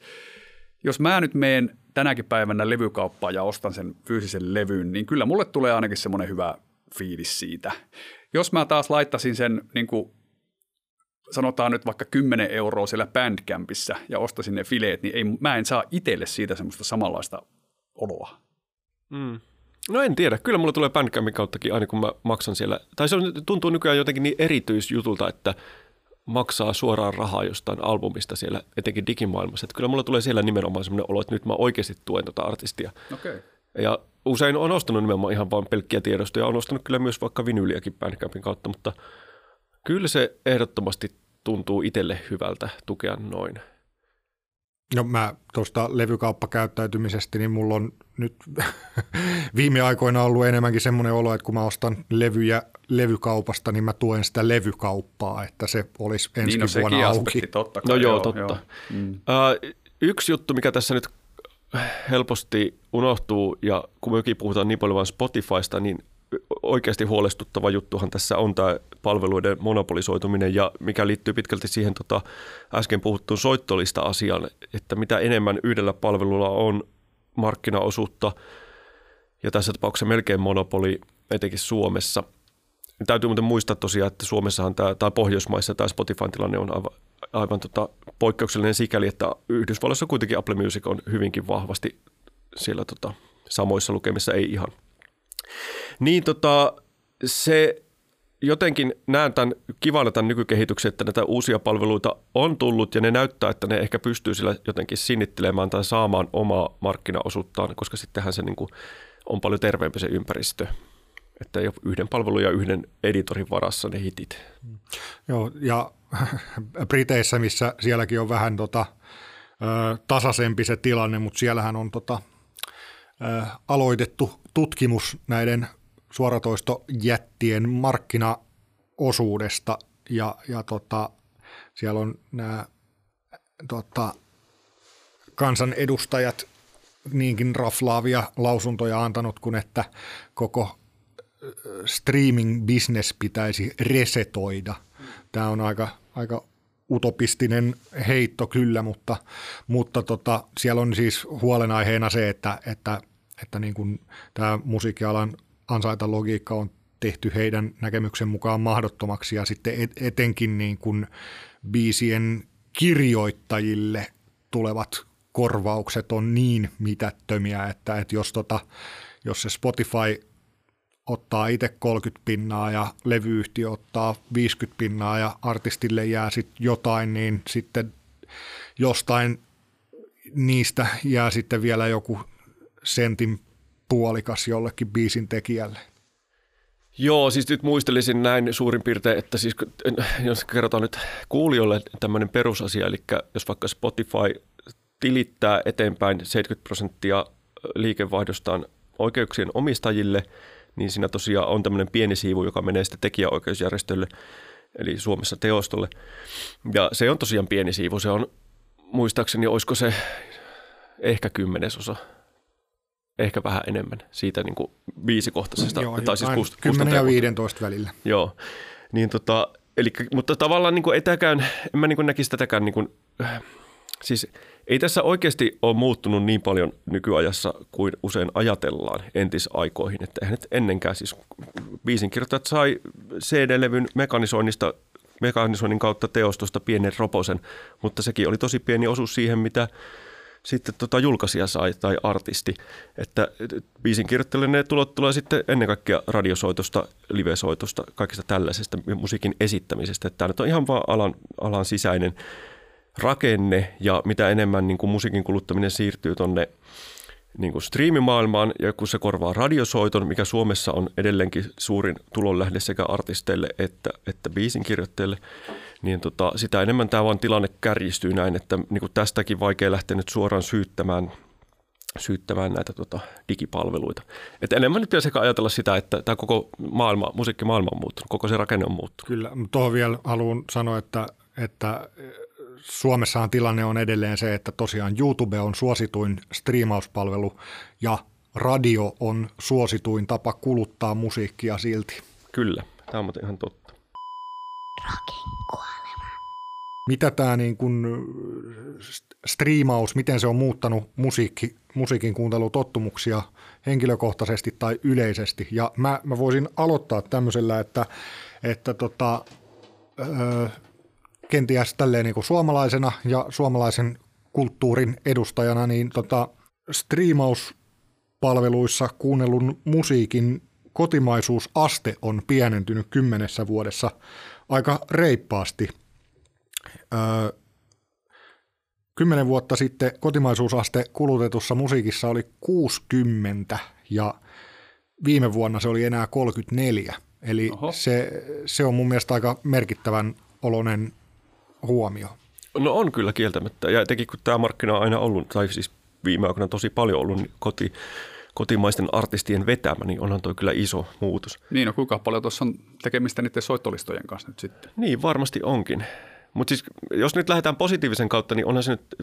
jos mä nyt meen tänäkin päivänä levykauppaan ja ostan sen fyysisen levyn, niin kyllä mulle tulee ainakin semmoinen hyvä fiilis siitä. Jos mä taas laittasin sen niin kuin sanotaan nyt vaikka 10 euroa siellä Bandcampissa ja ostasin ne fileet, niin ei, mä en saa itselle siitä semmoista samanlaista oloa. Mm. No en tiedä. Kyllä mulla tulee Bandcampin kauttakin aina kun mä maksan siellä. Tai se on, tuntuu nykyään jotenkin niin erityisjutulta, että maksaa suoraan rahaa jostain albumista siellä, etenkin digimaailmassa. Että kyllä mulla tulee siellä nimenomaan semmoinen olo, että nyt mä oikeasti tuen tota artistia. Okei. Ja usein on ostanut nimenomaan ihan vain pelkkiä tiedostoja. On ostanut kyllä myös vaikka vinyyliäkin Bandcampin kautta, mutta kyllä se ehdottomasti tuntuu itselle hyvältä tukea noin. No mä tuosta levykauppakäyttäytymisestä, niin mulla on nyt viime aikoina ollut enemmänkin semmoinen olo, että kun mä ostan levyjä levykaupasta, niin mä tuen sitä levykauppaa, että se olisi ensi Niin no vuonna auki. aspekti, totta kai. No joo, totta. Mm. Ö, yksi juttu, mikä tässä nyt helposti unohtuu, ja kun mekin puhutaan niin paljon vain Spotifysta, niin oikeasti huolestuttava juttuhan tässä on tämä palveluiden monopolisoituminen, ja mikä liittyy pitkälti siihen tota, äsken puhuttuun soittolista-asiaan, että mitä enemmän yhdellä palvelulla on markkinaosuutta, ja tässä tapauksessa melkein monopoli, etenkin Suomessa. Täytyy muuten muistaa tosiaan, että Suomessahan tämä, tai Pohjoismaissa tämä Spotifyn tilanne on aivan, aivan tota, poikkeuksellinen sikäli, että Yhdysvalloissa kuitenkin Apple Music on hyvinkin vahvasti siellä tota, samoissa lukemissa, ei ihan. Niin tota, se jotenkin näen tämän kivana tämän nykykehityksen, että näitä uusia palveluita on tullut ja ne näyttää, että ne ehkä pystyy sillä jotenkin sinnittelemään tai saamaan omaa markkinaosuuttaan, koska sittenhän se niin kuin on paljon terveempi se ympäristö. Että ei ole yhden palvelun ja yhden editorin varassa ne hitit. Joo, ja Briteissä, missä sielläkin on vähän tota, tasaisempi se tilanne, mutta siellähän on tota, ö, aloitettu tutkimus näiden suoratoistojättien markkinaosuudesta ja, ja tota, siellä on nämä tota, kansanedustajat niinkin raflaavia lausuntoja antanut kuin että koko streaming-business pitäisi resetoida. Tämä on aika, aika utopistinen heitto kyllä, mutta, mutta tota, siellä on siis huolenaiheena se, että, että, että niin kuin tämä musiikkialan ansaintalogiikka on tehty heidän näkemyksen mukaan mahdottomaksi ja sitten etenkin niin kuin biisien kirjoittajille tulevat korvaukset on niin mitättömiä, että, että jos, tota, jos se Spotify ottaa itse 30 pinnaa ja levyyhtiö ottaa 50 pinnaa ja artistille jää sitten jotain, niin sitten jostain niistä jää sitten vielä joku sentin puolikas jollekin biisin tekijälle. Joo, siis nyt muistelisin näin suurin piirtein, että siis jos kerrotaan nyt kuulijoille tämmöinen perusasia, eli jos vaikka Spotify tilittää eteenpäin 70 prosenttia liikevaihdostaan oikeuksien omistajille, niin siinä tosiaan on tämmöinen pieni siivu, joka menee sitten tekijäoikeusjärjestölle, eli Suomessa teostolle. Ja se on tosiaan pieni siivu, se on muistaakseni, olisiko se ehkä kymmenesosa ehkä vähän enemmän siitä niin kuin viisikohtaisesta. Joo, tai siis kust, 10 ja 15 välillä. Joo, niin tota, eli, mutta tavallaan niin kuin etäkään, en mä niin kuin näkisi tätäkään, niin kuin, siis ei tässä oikeasti ole muuttunut niin paljon nykyajassa kuin usein ajatellaan entisaikoihin, että eihän nyt ennenkään siis biisinkirjoittajat sai CD-levyn mekanisoinnista mekanisoinnin kautta teostosta pienen roposen, mutta sekin oli tosi pieni osuus siihen, mitä sitten tota julkaisija sai tai artisti. Että biisin ne tulot tulee sitten ennen kaikkea radiosoitosta, livesoitosta, kaikista tällaisesta musiikin esittämisestä. Että tämä nyt on ihan vaan alan, alan sisäinen rakenne ja mitä enemmän niin kuin musiikin kuluttaminen siirtyy tuonne niin kuin striimimaailmaan ja kun se korvaa radiosoiton, mikä Suomessa on edelleenkin suurin tulonlähde sekä artisteille että, että biisinkirjoittajille, niin tota, sitä enemmän tämä vaan tilanne kärjistyy näin, että niin kuin tästäkin vaikea lähteä nyt suoraan syyttämään syyttämään näitä tota, digipalveluita. Et enemmän nyt pitäisi ajatella sitä, että tämä koko maailma, musiikkimaailma on muuttunut, koko se rakenne on muuttunut. Kyllä, tuohon vielä haluan sanoa, että, että Suomessahan tilanne on edelleen se, että tosiaan YouTube on suosituin striimauspalvelu ja radio on suosituin tapa kuluttaa musiikkia silti. Kyllä, tämä on ihan totta. Kuolema. Mitä tämä niin kun striimaus, miten se on muuttanut musiikki, musiikin kuuntelutottumuksia henkilökohtaisesti tai yleisesti? Ja mä, mä voisin aloittaa tämmöisellä, että, että tota, öö, kenties tälleen niin kuin suomalaisena ja suomalaisen kulttuurin edustajana, niin tota, striimauspalveluissa kuunnellun musiikin kotimaisuusaste on pienentynyt kymmenessä vuodessa aika reippaasti. Öö, kymmenen vuotta sitten kotimaisuusaste kulutetussa musiikissa oli 60 ja viime vuonna se oli enää 34. Eli se, se on mun mielestä aika merkittävän oloinen huomio? No on kyllä kieltämättä. Ja etenkin kun tämä markkina on aina ollut, tai siis viime aikoina tosi paljon ollut niin koti, kotimaisten artistien vetämä, niin onhan toi kyllä iso muutos. Niin, no kuinka paljon tuossa on tekemistä niiden soittolistojen kanssa nyt sitten? Niin, varmasti onkin. Mutta siis jos nyt lähdetään positiivisen kautta, niin onhan se nyt,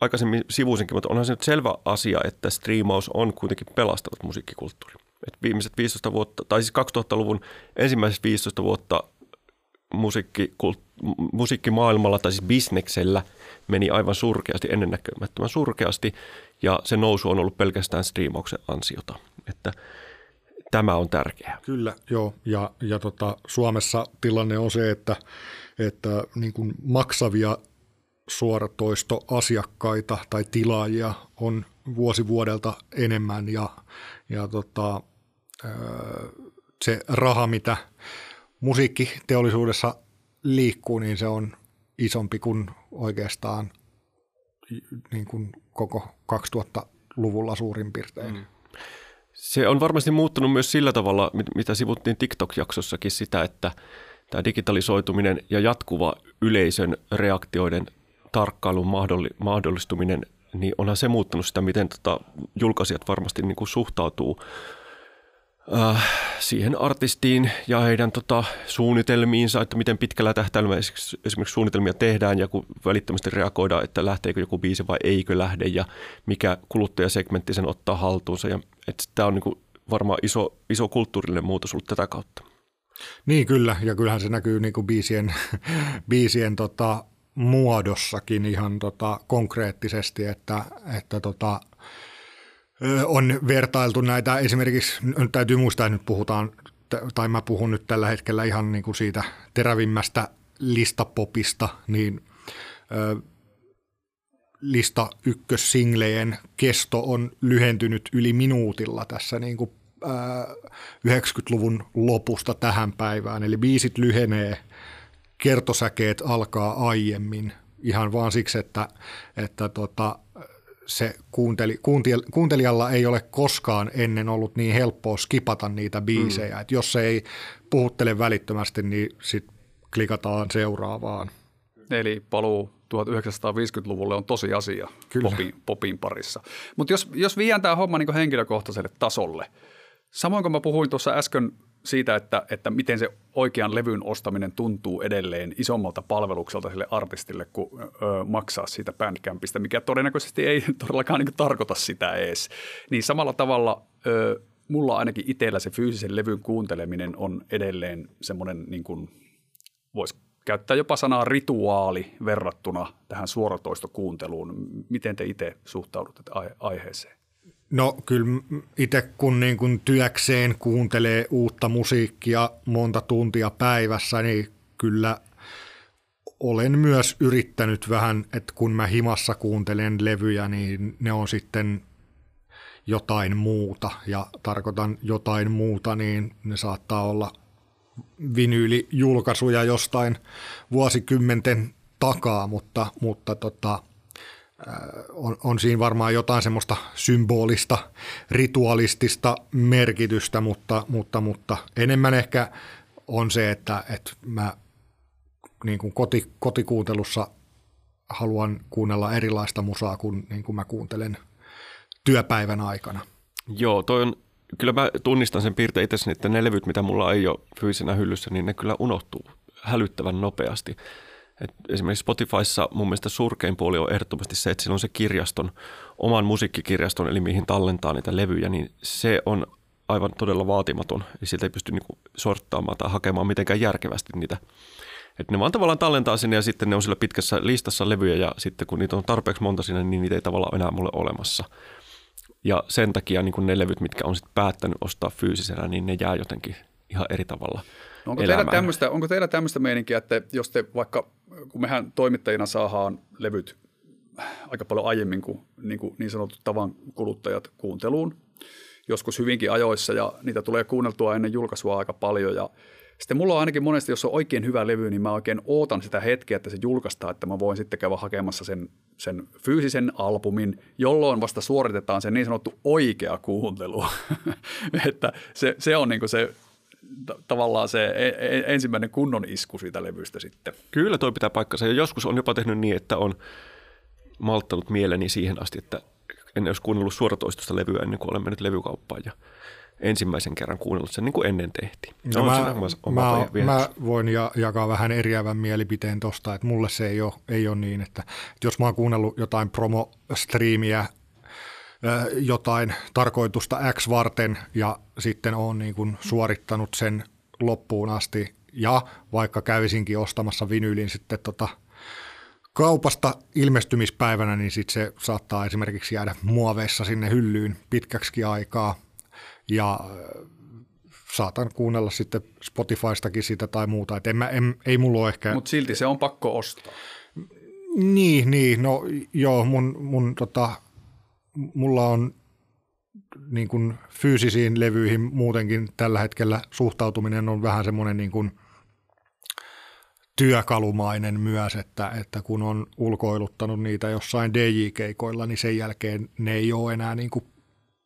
aikaisemmin sivuisinkin, mutta onhan se nyt selvä asia, että striimaus on kuitenkin pelastanut musiikkikulttuuri. Et viimeiset 15 vuotta, tai siis 2000-luvun ensimmäiset 15 vuotta musiikki, musiikkimaailmalla tai siis bisneksellä meni aivan surkeasti, ennennäkemättömän surkeasti ja se nousu on ollut pelkästään striimauksen ansiota. Että tämä on tärkeää. Kyllä, joo. Ja, ja tota, Suomessa tilanne on se, että, että niin kuin maksavia suoratoistoasiakkaita tai tilaajia on vuosi vuodelta enemmän ja, ja tota, se raha, mitä musiikkiteollisuudessa liikkuu, niin se on isompi kuin oikeastaan niin kuin koko 2000-luvulla suurin piirtein. Mm. Se on varmasti muuttunut myös sillä tavalla, mitä sivuttiin TikTok-jaksossakin sitä, että tämä digitalisoituminen ja jatkuva yleisön reaktioiden tarkkailun mahdollistuminen, niin onhan se muuttanut sitä, miten tota, julkaisijat varmasti niin kuin suhtautuu äh, siihen artistiin ja heidän tota, suunnitelmiinsa, että miten pitkällä tähtäimellä esimerkiksi suunnitelmia tehdään ja kun välittömästi reagoidaan, että lähteekö joku biisi vai eikö lähde ja mikä kuluttajasegmentti sen ottaa haltuunsa. Ja, että tämä on niin varmaan iso, iso kulttuurillinen muutos ollut tätä kautta. Niin kyllä, ja kyllähän se näkyy niin kuin biisien, biisien tota, muodossakin ihan tota, konkreettisesti, että, että tota, on vertailtu näitä esimerkiksi, nyt täytyy muistaa, että nyt puhutaan, tai mä puhun nyt tällä hetkellä ihan niin kuin siitä terävimmästä listapopista, niin lista ykkössinglejen kesto on lyhentynyt yli minuutilla tässä niin kuin 90-luvun lopusta tähän päivään. Eli biisit lyhenee, kertosäkeet alkaa aiemmin ihan vaan siksi, että, että tota, se kuunteli, kuuntelijalla ei ole koskaan ennen ollut niin helppoa skipata niitä biisejä. Mm. Et jos se ei puhuttele välittömästi, niin sitten klikataan seuraavaan. Eli paluu 1950-luvulle on tosi asia popin, popin parissa. Mutta jos, jos viedään tämä homma niin henkilökohtaiselle tasolle, samoin kuin mä puhuin tuossa äsken siitä, että, että miten se oikean levyn ostaminen tuntuu edelleen isommalta palvelukselta sille artistille kuin ö, maksaa siitä bandcampista, mikä todennäköisesti ei todellakaan niin tarkoita sitä edes. Niin samalla tavalla ö, mulla ainakin itsellä se fyysisen levyn kuunteleminen on edelleen semmoinen, niin kuin, voisi käyttää jopa sanaa rituaali verrattuna tähän suoratoistokuunteluun. Miten te itse suhtaudutte aiheeseen? No kyllä itse kun, niin kun työkseen kuuntelee uutta musiikkia monta tuntia päivässä, niin kyllä olen myös yrittänyt vähän, että kun mä himassa kuuntelen levyjä, niin ne on sitten jotain muuta. Ja tarkoitan jotain muuta, niin ne saattaa olla vinyylijulkaisuja jostain vuosikymmenten takaa, mutta, mutta tota, on, on siinä varmaan jotain semmoista symbolista, ritualistista merkitystä, mutta, mutta, mutta enemmän ehkä on se, että, että mä niin kuin koti, kotikuuntelussa haluan kuunnella erilaista musaa kuin, niin kuin mä kuuntelen työpäivän aikana. Joo, toi on, kyllä mä tunnistan sen piirtein itse, että ne levyt, mitä mulla ei ole fyysisenä hyllyssä, niin ne kyllä unohtuu hälyttävän nopeasti. Et esimerkiksi Spotifyssa mun mielestä surkein puoli on ehdottomasti se, että siinä on se kirjaston, oman musiikkikirjaston, eli mihin tallentaa niitä levyjä, niin se on aivan todella vaatimaton. Ja sieltä ei pysty niinku sorttaamaan tai hakemaan mitenkään järkevästi niitä. Et ne vaan tavallaan tallentaa sinne ja sitten ne on sillä pitkässä listassa levyjä ja sitten kun niitä on tarpeeksi monta sinne, niin niitä ei tavallaan enää mulle olemassa. Ja sen takia niin ne levyt, mitkä on sitten päättänyt ostaa fyysisenä, niin ne jää jotenkin ihan eri tavalla No onko, teillä tämmöistä, onko teillä tämmöistä meininkiä, että jos te vaikka, kun mehän toimittajina saadaan levyt aika paljon aiemmin kuin niin, kuin niin sanotut tavan kuluttajat kuunteluun, joskus hyvinkin ajoissa ja niitä tulee kuunneltua ennen julkaisua aika paljon ja sitten mulla on ainakin monesti, jos on oikein hyvä levy, niin mä oikein ootan sitä hetkeä, että se julkaistaan, että mä voin sitten käydä hakemassa sen, sen fyysisen albumin, jolloin vasta suoritetaan se niin sanottu oikea kuuntelu. että se, se on niin se tavallaan se e, e, ensimmäinen kunnon isku siitä levystä sitten. Kyllä toi pitää paikkansa ja joskus on jopa tehnyt niin, että on malttanut mieleni siihen asti, että en olisi kuunnellut suoratoistosta levyä ennen kuin olen mennyt levykauppaan ja ensimmäisen kerran kuunnellut sen niin kuin ennen tehtiin. No mä, mä, mä voin ja, jakaa vähän eriävän mielipiteen tuosta, että mulle se ei ole, ei ole niin, että, että jos mä oon kuunnellut jotain promo-striimiä jotain tarkoitusta X varten ja sitten olen niin kuin suorittanut sen loppuun asti ja vaikka kävisinkin ostamassa vinyylin sitten tota kaupasta ilmestymispäivänä, niin sitten se saattaa esimerkiksi jäädä muoveissa sinne hyllyyn pitkäksi aikaa ja saatan kuunnella sitten Spotifystakin sitä tai muuta. Et en mä, en, ei mulla ole ehkä... Mutta silti se on pakko ostaa. Niin, niin no joo, mun, mun tota, mulla on niin kuin fyysisiin levyihin muutenkin tällä hetkellä suhtautuminen on vähän semmoinen niin kuin työkalumainen myös, että, että kun on ulkoiluttanut niitä jossain DJ-keikoilla, niin sen jälkeen ne ei ole enää niin kuin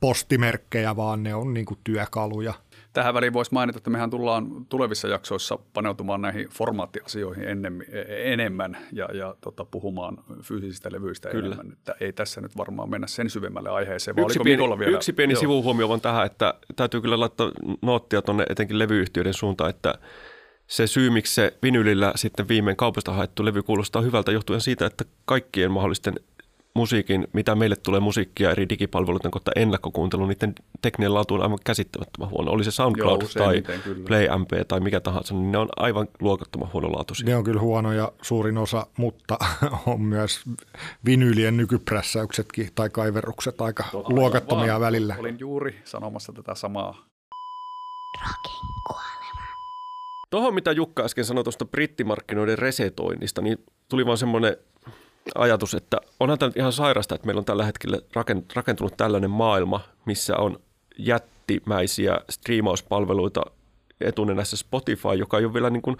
postimerkkejä, vaan ne on niin kuin työkaluja. Tähän väliin voisi mainita, että mehän tullaan tulevissa jaksoissa paneutumaan näihin formaattiasioihin enemmän, enemmän ja, ja tota, puhumaan fyysisistä levyistä Kyllä. enemmän. Että ei tässä nyt varmaan mennä sen syvemmälle aiheeseen. Yksi pieni, vielä? yksi pieni sivuhuomio on tähän, että täytyy kyllä laittaa noottia tuonne etenkin levyyhtiöiden suuntaan, että se syy, miksi se vinylillä sitten viimein kaupasta haettu levy kuulostaa hyvältä, johtuen siitä, että kaikkien mahdollisten musiikin, mitä meille tulee musiikkia eri digipalveluiden kautta ennakkokuuntelu, niiden tekninen laatu on aivan käsittämättömän huono. Oli se SoundCloud Joo, tai PlayMP tai mikä tahansa, niin ne on aivan luokattoman huonolaatuisia. Ne on kyllä huonoja suurin osa, mutta on myös vinyylien nykyprässäyksetkin tai kaiverrukset aika Totta, luokattomia vaan. välillä. Olin juuri sanomassa tätä samaa. Kuolema. Tuohon, mitä Jukka äsken sanoi tuosta brittimarkkinoiden resetoinnista, niin tuli vaan semmoinen ajatus, että onhan tämä ihan sairasta, että meillä on tällä hetkellä rakentunut tällainen maailma, missä on jättimäisiä striimauspalveluita etunenässä Spotify, joka ei ole vielä niin kuin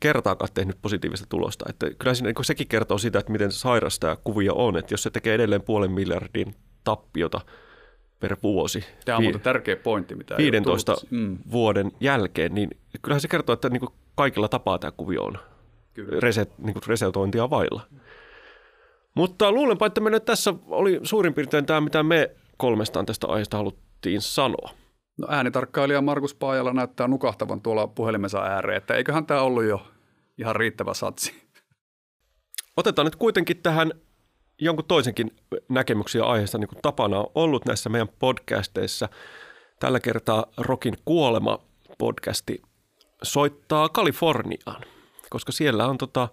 kertaakaan tehnyt positiivista tulosta. Että kyllä siinä, niin sekin kertoo sitä, että miten sairasta tämä kuvio on, että jos se tekee edelleen puolen miljardin tappiota per vuosi. Tämä on vi- tärkeä pointti, mitä 15 mm. vuoden jälkeen, niin kyllähän se kertoo, että niin kuin kaikilla tapaa tämä kuvio on Reset, niin kuin resetointia vailla. Mutta luulenpa, että me nyt tässä oli suurin piirtein tämä, mitä me kolmestaan tästä aiheesta haluttiin sanoa. No äänitarkkailija Markus Paajala näyttää nukahtavan tuolla puhelimensa ääreen, että eiköhän tämä ollut jo ihan riittävä satsi. Otetaan nyt kuitenkin tähän jonkun toisenkin näkemyksiä aiheesta, niin kuin tapana on ollut näissä meidän podcasteissa. Tällä kertaa Rokin kuolema podcasti soittaa Kaliforniaan, koska siellä on tota,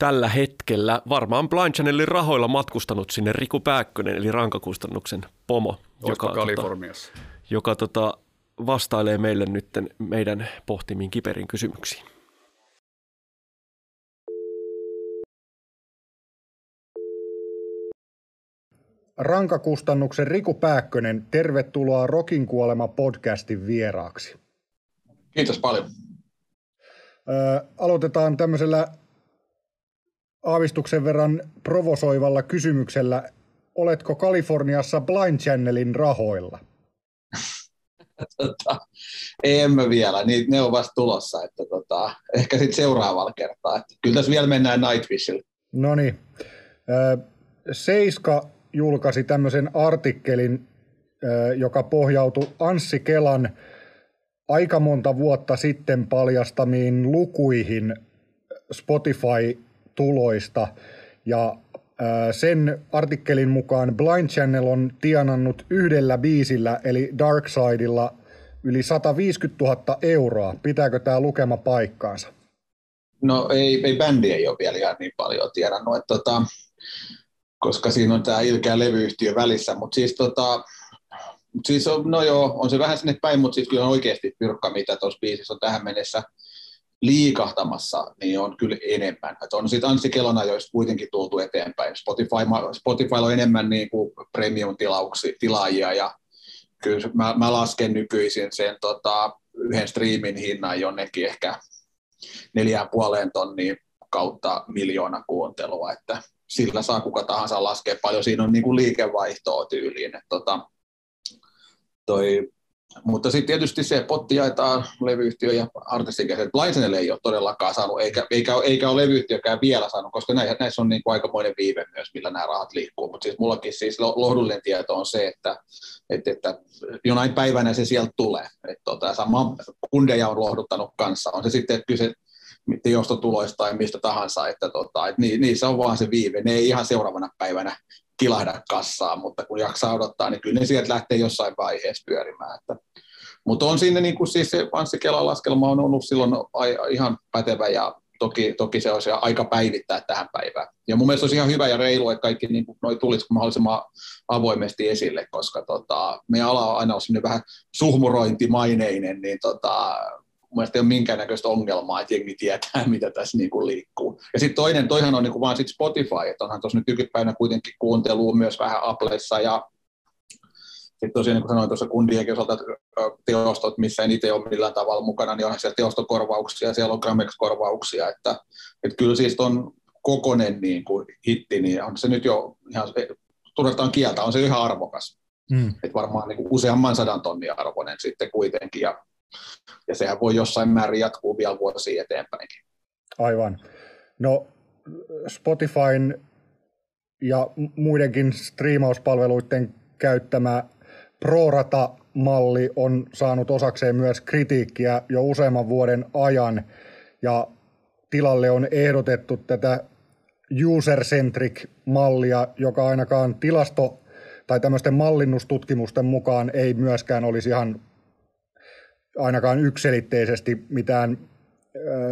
tällä hetkellä varmaan Blind Channelin rahoilla matkustanut sinne Riku Pääkkönen, eli rankakustannuksen pomo. joka, tota, Kaliforniassa? Tota, joka tota, vastailee meille nyt meidän pohtimiin kiperin kysymyksiin. Rankakustannuksen Riku Pääkkönen, tervetuloa Rokin kuolema podcastin vieraaksi. Kiitos paljon. Ö, aloitetaan tämmöisellä aavistuksen verran provosoivalla kysymyksellä, oletko Kaliforniassa Blind Channelin rahoilla? tota, emme vielä, niin ne on vasta tulossa, että tota, ehkä sitten seuraavalla kertaa. Että kyllä tässä vielä mennään Nightwishilla. No niin. Seiska julkaisi tämmöisen artikkelin, joka pohjautui Anssi Kelan aika monta vuotta sitten paljastamiin lukuihin Spotify tuloista. Ja sen artikkelin mukaan Blind Channel on tienannut yhdellä biisillä, eli Darksidella, yli 150 000 euroa. Pitääkö tämä lukema paikkaansa? No ei, ei bändi ei ole vielä ihan niin paljon tienannut, että tota, koska siinä on tämä ilkeä levyyhtiö välissä, mutta siis, tota, siis on, no joo, on se vähän sinne päin, mutta siis kyllä on oikeasti pyrkka, mitä tuossa biisissä on tähän mennessä – liikahtamassa, niin on kyllä enemmän. Että on sitten Anssi Kelona, joista kuitenkin tultu eteenpäin. Spotify, Spotify on enemmän niin kuin premium-tilaajia ja kyllä mä, mä lasken nykyisin sen tota, yhden striimin hinnan jonnekin ehkä neljään puoleen tonniin kautta miljoona kuuntelua, että sillä saa kuka tahansa laskea paljon. Siinä on niin kuin liikevaihtoa tyyliin. Että tota, toi mutta sitten tietysti se potti jaetaan levyyhtiö ja artistin kesken. Blindsenelle ei ole todellakaan saanut, eikä, eikä, eikä ole levyyhtiökään vielä saanut, koska näissä on niin kuin aikamoinen viive myös, millä nämä rahat liikkuu. Mutta siis mullakin siis lohdullinen tieto on se, että, että, että jonain päivänä se sieltä tulee. Että tota, sama kundeja on lohduttanut kanssa. On se sitten kyse teostotuloista tai mistä tahansa, että, tota, että niissä on vaan se viive. Ne ei ihan seuraavana päivänä kilahda kassaan, mutta kun jaksaa odottaa, niin kyllä ne sieltä lähtee jossain vaiheessa pyörimään. Että, mutta on siinä niin kuin siis se Anssi Kelan laskelma on ollut silloin ihan pätevä ja toki, toki se olisi aika päivittää tähän päivään. Ja mun mielestä olisi ihan hyvä ja reilu, että kaikki niin noi tulisi mahdollisimman avoimesti esille, koska tota, meidän ala on aina ollut vähän suhmurointimaineinen, niin tota, mun mielestä ei ole minkäännäköistä ongelmaa, että jengi tietää, mitä tässä niin kuin liikkuu. Ja sitten toinen, toihan on niin kuin vaan sit Spotify, että onhan tuossa nyt nykypäivänä kuitenkin kuuntelua myös vähän Applessa ja sitten tosiaan, niin kuin sanoin tuossa kundienkin osalta, teostot, missä en itse ole millään tavalla mukana, niin onhan siellä teostokorvauksia, siellä on Gramex-korvauksia, että, että kyllä siis on kokonen niin kuin hitti, niin on se nyt jo ihan, turvataan kieltä, on se ihan arvokas. Mm. Että varmaan niin kuin useamman sadan tonnin arvoinen sitten kuitenkin, ja, ja sehän voi jossain määrin jatkuu vielä vuosia eteenpäinkin. Aivan. No Spotifyn ja muidenkin striimauspalveluiden käyttämä ProRata-malli on saanut osakseen myös kritiikkiä jo useamman vuoden ajan, ja tilalle on ehdotettu tätä user-centric-mallia, joka ainakaan tilasto- tai tämmöisten mallinnustutkimusten mukaan ei myöskään olisi ihan ainakaan ykselitteisesti mitään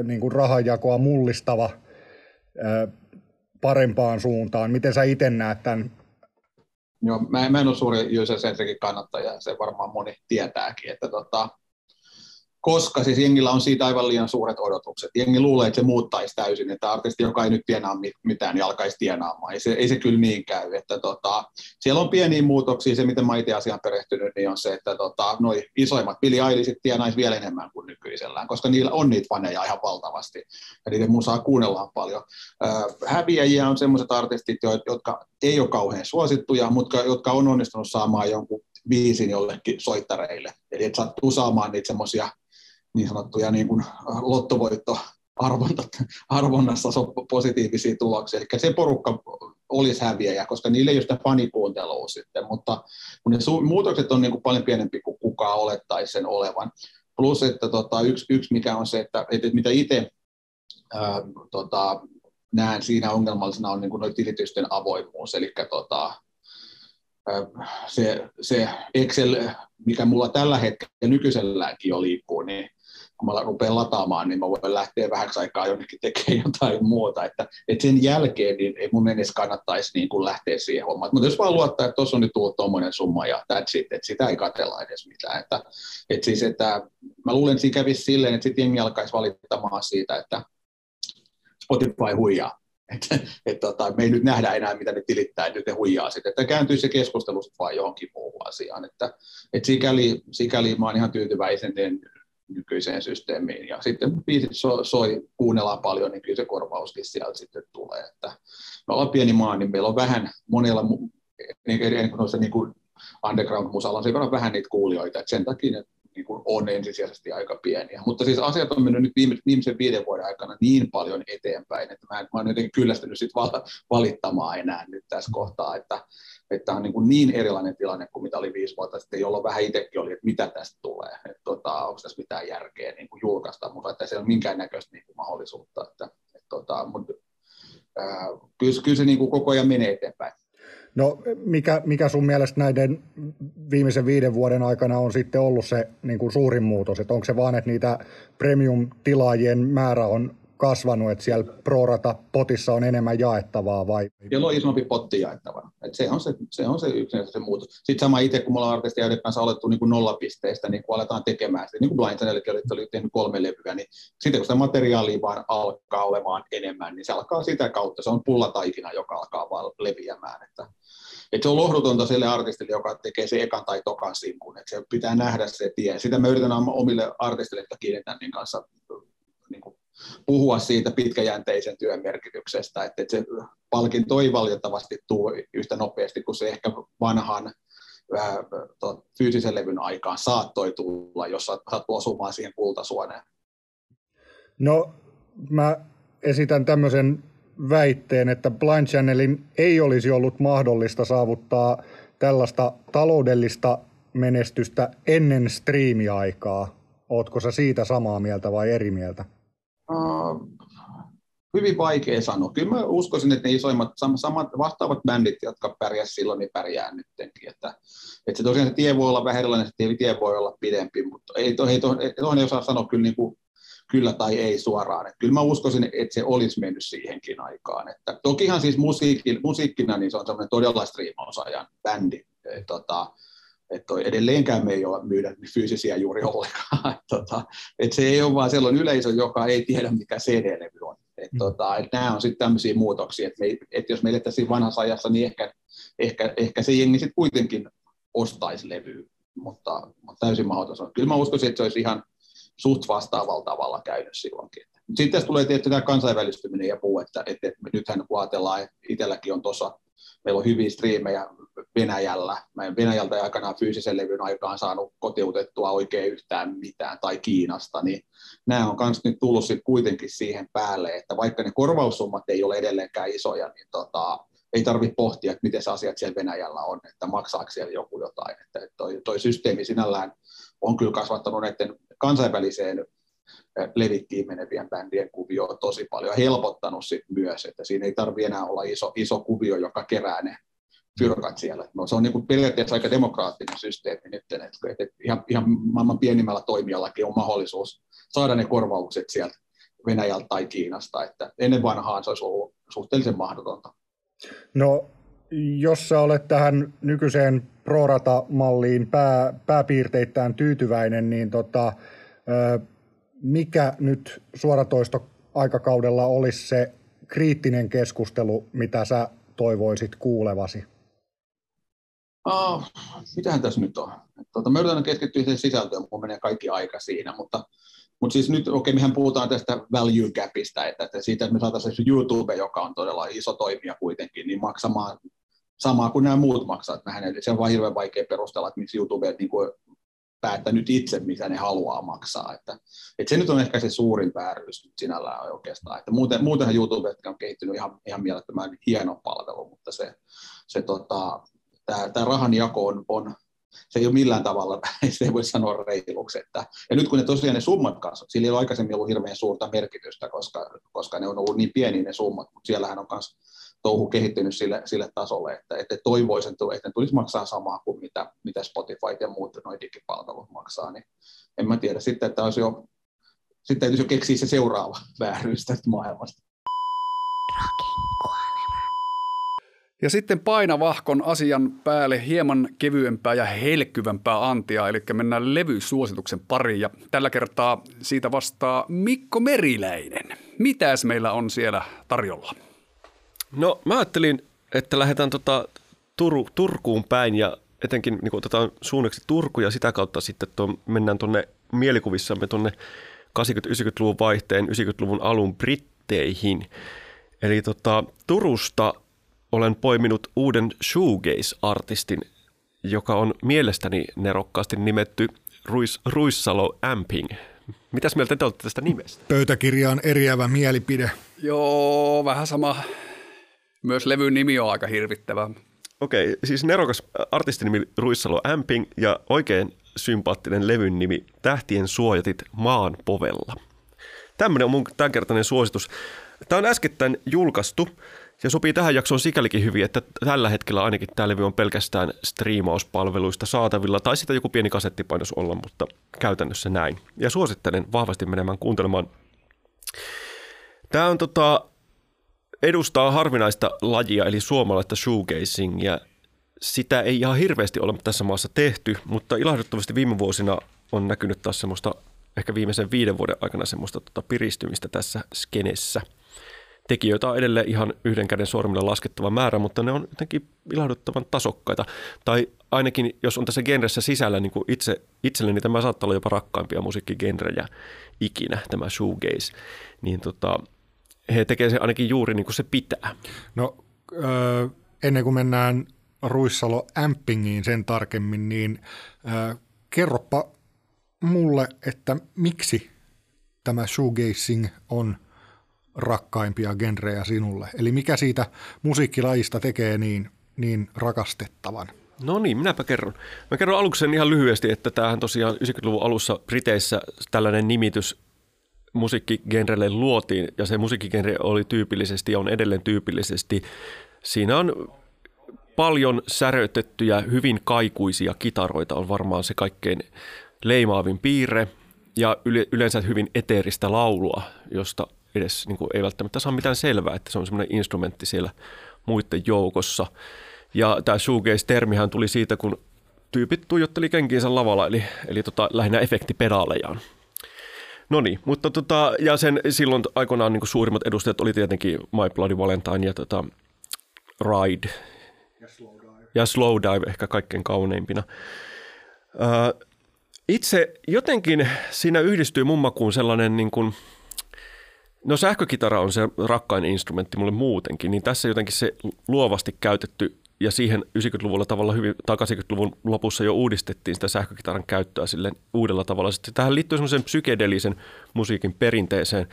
niin kuin rahanjakoa mullistava parempaan suuntaan. Miten sä itse näet tämän? Joo, mä, en ole suuri user-centricin kannattaja, se varmaan moni tietääkin, että tota, koska siis jengillä on siitä aivan liian suuret odotukset. Jengi luulee, että se muuttaisi täysin, että artisti, joka ei nyt tienaa mitään, niin alkaisi tienaamaan. Ei se, ei se kyllä niin käy. Että tota, siellä on pieniä muutoksia. Se, miten mä itse asiaan perehtynyt, niin on se, että tota, noi isoimmat Billy tienaisi vielä enemmän kuin nykyisellään, koska niillä on niitä faneja ihan valtavasti. Ja niiden musaa kuunnellaan paljon. Häviäjiä on sellaiset artistit, jotka ei ole kauhean suosittuja, mutta jotka on onnistunut saamaan jonkun viisin jollekin soittareille. Eli että sattuu saamaan niitä semmoisia niin sanottuja niin kuin lottovoitto arvonnassa positiivisia tuloksia. Eli se porukka olisi häviäjä, koska niillä ei ole sitä fanikuuntelua sitten, mutta kun ne su- muutokset on niin kuin paljon pienempi kuin kukaan olettaisi sen olevan. Plus, että tota, yksi, yksi mikä on se, että, että mitä itse ää, tota, näen siinä ongelmallisena on niin kuin tilitysten avoimuus, eli tota, se, se Excel, mikä mulla tällä hetkellä nykyiselläänkin jo liikkuu, niin kun mä rupean lataamaan, niin mä voin lähteä vähäksi aikaa jonnekin tekemään jotain muuta. Että, että sen jälkeen niin ei mun edes kannattaisi niin kuin lähteä siihen hommaan. Mutta jos vaan luottaa, että tuossa on nyt tullut tuommoinen summa ja that's it, että sitä ei katella edes mitään. Että, että siis, että mä luulen, että siinä kävisi silleen, että sitten jengi alkaisi valittamaan siitä, että Spotify huijaa. Että et, tota, me ei nyt nähdä enää, mitä ne tilittää, nyt ne huijaa sitten. Että kääntyisi se keskustelu vaan johonkin muuhun asiaan. Että, et sikäli, sikäli mä oon ihan tyytyväisen nykyiseen systeemiin. Ja sitten biisit so, soi, kuunnellaan paljon, niin kyllä se korvauskin sieltä sitten tulee. Että me ollaan pieni maa, niin meillä on vähän monella, niin, niin, niin kuin underground-musalla on sen verran vähän niitä kuulijoita, että sen takia ne niin kuin on ensisijaisesti aika pieniä. Mutta siis asiat on mennyt nyt viime, viimeisen viiden vuoden aikana niin paljon eteenpäin, että mä, mä olen jotenkin kyllästynyt sit valittamaan enää nyt tässä kohtaa, että, että on niin, kuin niin erilainen tilanne kuin mitä oli viisi vuotta sitten, jolloin vähän itsekin oli, että mitä tästä tulee, että tota, onko tässä mitään järkeä niin kuin julkaista, mutta että se ei ole minkäännäköistä niin kuin mahdollisuutta. Että, että, tota, mutta, ää, kyllä, kyllä se niin kuin koko ajan menee eteenpäin. No mikä, mikä sun mielestä näiden viimeisen viiden vuoden aikana on sitten ollut se niin kuin suurin muutos? Että onko se vaan, että niitä premium-tilaajien määrä on kasvanut, että siellä ProRata-potissa on enemmän jaettavaa vai? Siellä on isompi potti jaettavaa. Et se, on se, se on se yksi se muutos. Sitten sama itse, kun me ollaan joiden kanssa alettu niin kuin nollapisteistä, niin kun aletaan tekemään sitä, niin kuin Blind Channelkin oli, tehnyt kolme levyä, niin sitten kun sitä materiaalia vaan alkaa olemaan enemmän, niin se alkaa sitä kautta, se on pullataikina, joka alkaa vaan leviämään. Että, että se on lohdutonta sille artistille, joka tekee se ekan tai tokan sinkun, että se pitää nähdä se tie. Sitä me yritän omille artistille, jotka kiinnitän niin kanssa puhua siitä pitkäjänteisen työn merkityksestä, että se palkinto ei valitettavasti tule yhtä nopeasti kuin se ehkä vanhan fyysisen levyn aikaan saattoi tulla, jos sattuu osumaan siihen kultasuoneen. No, mä esitän tämmöisen väitteen, että Blind Channelin ei olisi ollut mahdollista saavuttaa tällaista taloudellista menestystä ennen striimiaikaa. Ootko sä siitä samaa mieltä vai eri mieltä? Uh, hyvin vaikea sanoa. Kyllä mä uskoisin, että ne isoimmat, samat vastaavat bändit, jotka pärjäsivät silloin, niin pärjää nyttenkin. Että, että se tosiaan se tie voi olla vähän erilainen, se tie voi olla pidempi, mutta ei, to, ei, to, ei osaa sanoa kyllä, niin kuin, kyllä tai ei suoraan. Että kyllä mä uskoisin, että se olisi mennyt siihenkin aikaan. Että, tokihan siis musiikki, musiikkina niin se on semmoinen todella striimausajan bändi. Tota, että edelleenkään me ei ole myydä fyysisiä juuri ollenkaan. tota, että se ei ole vaan sellainen yleisö, joka ei tiedä, mikä CD-levy on. Et, mm. tota, et nämä on sitten tämmöisiä muutoksia, että me, et jos me elettäisiin vanhassa ajassa, niin ehkä, ehkä, ehkä se jengi sitten kuitenkin ostaisi levyä, mutta, mutta täysin mahdoton. Kyllä mä uskoisin, että se olisi ihan suht vastaavalla tavalla käynyt silloinkin. Sitten tässä tulee tietysti tämä kansainvälistyminen ja puu, että, että, että nythän kun ajatellaan, että itselläkin on tuossa, meillä on hyviä striimejä Venäjällä. Mä en Venäjältä aikanaan fyysisen levyn aikaan saanut kotiutettua oikein yhtään mitään, tai Kiinasta, niin nämä on myös nyt tullut sit kuitenkin siihen päälle, että vaikka ne korvaussummat ei ole edelleenkään isoja, niin tota, ei tarvitse pohtia, että miten se asiat siellä Venäjällä on, että maksaako siellä joku jotain. Että toi, toi systeemi sinällään on kyllä kasvattanut näiden kansainväliseen levittiin menevien bändien kuvio tosi paljon, helpottanut sit myös, että siinä ei tarvitse enää olla iso, iso kuvio, joka kerää ne fyrkat siellä. No, se on niin periaatteessa aika demokraattinen systeemi nyt, että, että ihan, ihan maailman pienimmällä toimijallakin on mahdollisuus saada ne korvaukset sieltä Venäjältä tai Kiinasta, että ennen vanhaan se olisi ollut suhteellisen mahdotonta. No, jos sä olet tähän nykyiseen prorata-malliin pää, pääpiirteittäin tyytyväinen, niin tota, mikä nyt suoratoisto aikakaudella olisi se kriittinen keskustelu, mitä sä toivoisit kuulevasi? Uh, mitähän tässä nyt on? Tuota, mä yritän keskittyä siihen sisältöön, kun menee kaikki aika siinä, mutta, mutta siis nyt, okei, okay, mehän puhutaan tästä value gapista, että, että siitä, että me saataisiin YouTube, joka on todella iso toimija kuitenkin, niin maksamaan samaa kuin nämä muut maksavat. Mähän, eli se on vain hirveän vaikea perustella, että miksi YouTube niin kuin päättänyt itse, mitä ne haluaa maksaa. Että, että se nyt on ehkä se suurin vääryys nyt sinällään oikeastaan. Että muuten, muutenhan YouTube on kehittynyt ihan, ihan mielettömän hieno palvelu, mutta se, se tota, tämä, rahanjako on, on, se ei ole millään tavalla, se ei voi sanoa reiluksi. Että, ja nyt kun ne tosiaan ne summat kasvavat, sillä ei ole aikaisemmin ollut hirveän suurta merkitystä, koska, koska ne on ollut niin pieniä ne summat, mutta siellähän on myös touhu kehittynyt sille, sille tasolle, että, että toivoisin, että ne tulisi maksaa samaa kuin mitä, mitä Spotify ja muut noin digipalvelut maksaa, niin en mä tiedä sitten, että olisi jo, sitten täytyisi jo keksiä se seuraava vääryys tästä maailmasta. Ja sitten painavahkon asian päälle hieman kevyempää ja helkkyvämpää antia, eli mennään levysuosituksen pariin. Ja tällä kertaa siitä vastaa Mikko Meriläinen. Mitäs meillä on siellä tarjolla? No mä ajattelin, että lähdetään tota Tur- Turkuun päin ja etenkin niin otetaan suunnaksi Turku ja sitä kautta sitten tuon, mennään tuonne mielikuvissamme tuonne 80-90-luvun vaihteen, 90-luvun alun Britteihin. Eli tota, Turusta olen poiminut uuden shoegaze-artistin, joka on mielestäni nerokkaasti nimetty Ruis, Ruissalo Amping. Mitäs mieltä te olette tästä nimestä? Pöytäkirjaan eriävä mielipide. Joo, vähän sama myös levyn nimi on aika hirvittävä. Okei, siis nerokas artistinimi Ruissalo Amping ja oikein sympaattinen levyn nimi Tähtien suojatit maan povella. Tämmöinen on mun tämänkertainen suositus. Tämä on äskettäin julkaistu ja sopii tähän jaksoon sikälikin hyvin, että tällä hetkellä ainakin tämä levy on pelkästään striimauspalveluista saatavilla, tai sitä joku pieni kasettipainos olla, mutta käytännössä näin. Ja suosittelen vahvasti menemään kuuntelemaan. Tämä on tota, edustaa harvinaista lajia, eli suomalaista shoegazingia. Sitä ei ihan hirveästi ole tässä maassa tehty, mutta ilahduttavasti viime vuosina on näkynyt taas semmoista, ehkä viimeisen viiden vuoden aikana semmoista tota piristymistä tässä skenessä. Tekijöitä on edelleen ihan yhden käden sormilla laskettava määrä, mutta ne on jotenkin ilahduttavan tasokkaita. Tai ainakin, jos on tässä genressä sisällä, niin kuin itse, itselleni tämä saattaa olla jopa rakkaimpia musiikkigenrejä ikinä, tämä shoegaze. Niin tota, he tekevät se ainakin juuri niin kuin se pitää. No ö, ennen kuin mennään Ruissalo Ampingiin sen tarkemmin, niin ö, kerropa mulle, että miksi tämä shoegazing on rakkaimpia genrejä sinulle? Eli mikä siitä musiikkilajista tekee niin, niin rakastettavan? No niin, minäpä kerron. Mä kerron aluksi sen ihan lyhyesti, että tämähän tosiaan 90-luvun alussa Briteissä tällainen nimitys musiikkigenrelle luotiin, ja se musiikkigenre oli tyypillisesti ja on edelleen tyypillisesti, siinä on paljon särötettyjä, hyvin kaikuisia kitaroita on varmaan se kaikkein leimaavin piirre, ja yleensä hyvin eteeristä laulua, josta edes niin kuin, ei välttämättä saa mitään selvää, että se on semmoinen instrumentti siellä muiden joukossa. Ja tämä shoegaze-termihän tuli siitä, kun tyypit tuijotteli kenkiinsä lavalla, eli, eli tota, lähinnä efektipedaalejaan. No niin, mutta tota, ja sen silloin aikoinaan niin suurimmat edustajat oli tietenkin My Bloody Valentine ja tota, Ride. Ja Slow Dive. Ja Slow Dive ehkä kaikkein kauneimpina. Ö, itse jotenkin siinä yhdistyy mummakuun sellainen niin kuin, no sähkökitara on se rakkain instrumentti mulle muutenkin, niin tässä jotenkin se luovasti käytetty ja siihen 90-luvulla tavalla hyvin, tai 80-luvun lopussa jo uudistettiin sitä sähkökitaran käyttöä sille uudella tavalla. Sitten tähän liittyy semmoisen psykedelisen musiikin perinteeseen,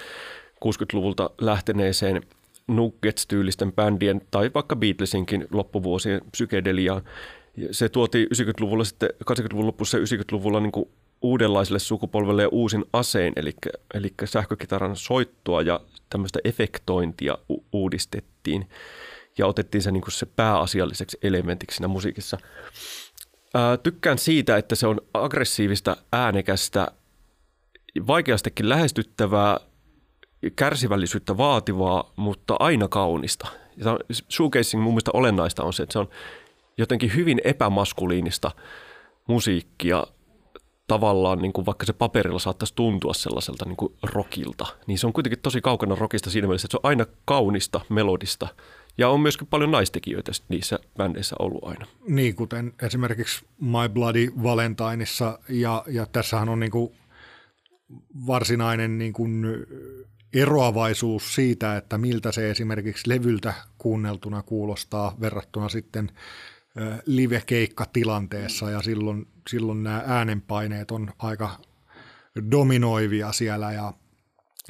60-luvulta lähteneeseen Nuggets-tyylisten bändien tai vaikka Beatlesinkin loppuvuosien psykedeliaan. Se tuotiin 90-luvulla sitten, 80-luvun lopussa ja 90-luvulla niin kuin uudenlaiselle sukupolvelle ja uusin asein, eli, eli sähkökitaran soittoa ja tämmöistä efektointia u- uudistettiin ja otettiin se, niin kuin se pääasialliseksi elementiksi siinä musiikissa. Ää, tykkään siitä, että se on aggressiivista, äänekästä, vaikeastikin lähestyttävää, kärsivällisyyttä vaativaa, mutta aina kaunista. Ja shoegazing mun mielestä olennaista on se, että se on jotenkin hyvin epämaskuliinista musiikkia tavallaan, niin kuin vaikka se paperilla saattaisi tuntua sellaiselta niin kuin rockilta, niin se on kuitenkin tosi kaukana rockista siinä mielessä, että se on aina kaunista, melodista ja on myöskin paljon naistekijöitä niissä bändeissä ollut aina. Niin, kuten esimerkiksi My Bloody Valentineissa ja, ja tässähän on niin kuin varsinainen niin kuin eroavaisuus siitä, että miltä se esimerkiksi levyltä kuunneltuna kuulostaa verrattuna sitten live-keikkatilanteessa ja silloin, silloin nämä äänenpaineet on aika dominoivia siellä ja,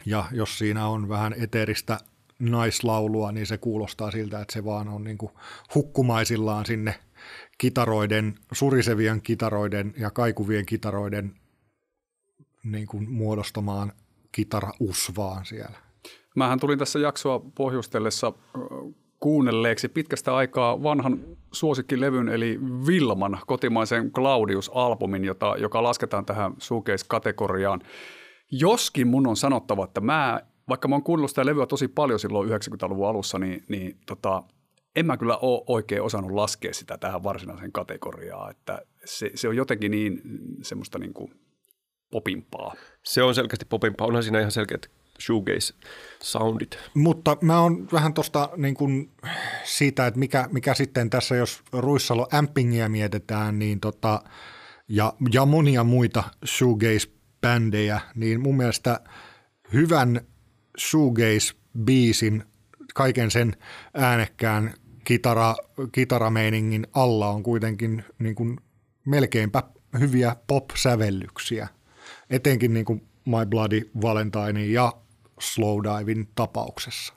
ja jos siinä on vähän eteeristä naislaulua, niin se kuulostaa siltä, että se vaan on niin kuin hukkumaisillaan sinne kitaroiden, surisevien kitaroiden ja kaikuvien kitaroiden niin kuin muodostamaan kitarausvaan siellä. Mähän tulin tässä jaksoa pohjustellessa kuunnelleeksi pitkästä aikaa vanhan suosikkilevyn eli Vilman kotimaisen Claudius-albumin, jota, joka lasketaan tähän suukeis-kategoriaan. Joskin mun on sanottava, että mä, vaikka mä oon kuunnellut sitä levyä tosi paljon silloin 90-luvun alussa, niin, niin tota, en mä kyllä ole oikein osannut laskea sitä tähän varsinaiseen kategoriaan, että se, se on jotenkin niin semmoista niin kuin popimpaa. Se on selkeästi popimpaa, onhan siinä ihan selkeät shoegaze-soundit. Mutta mä oon vähän tuosta niin kuin siitä, että mikä, mikä sitten tässä, jos Ruissalo Ampingia mietitään, niin tota, ja, ja monia muita shoegaze-bändejä, niin mun mielestä hyvän shoegaze-biisin, kaiken sen äänekkään kitara, kitarameiningin alla on kuitenkin niin kuin melkeinpä hyviä pop-sävellyksiä. Etenkin niin kuin My Bloody Valentine ja Slowdivin tapauksessa.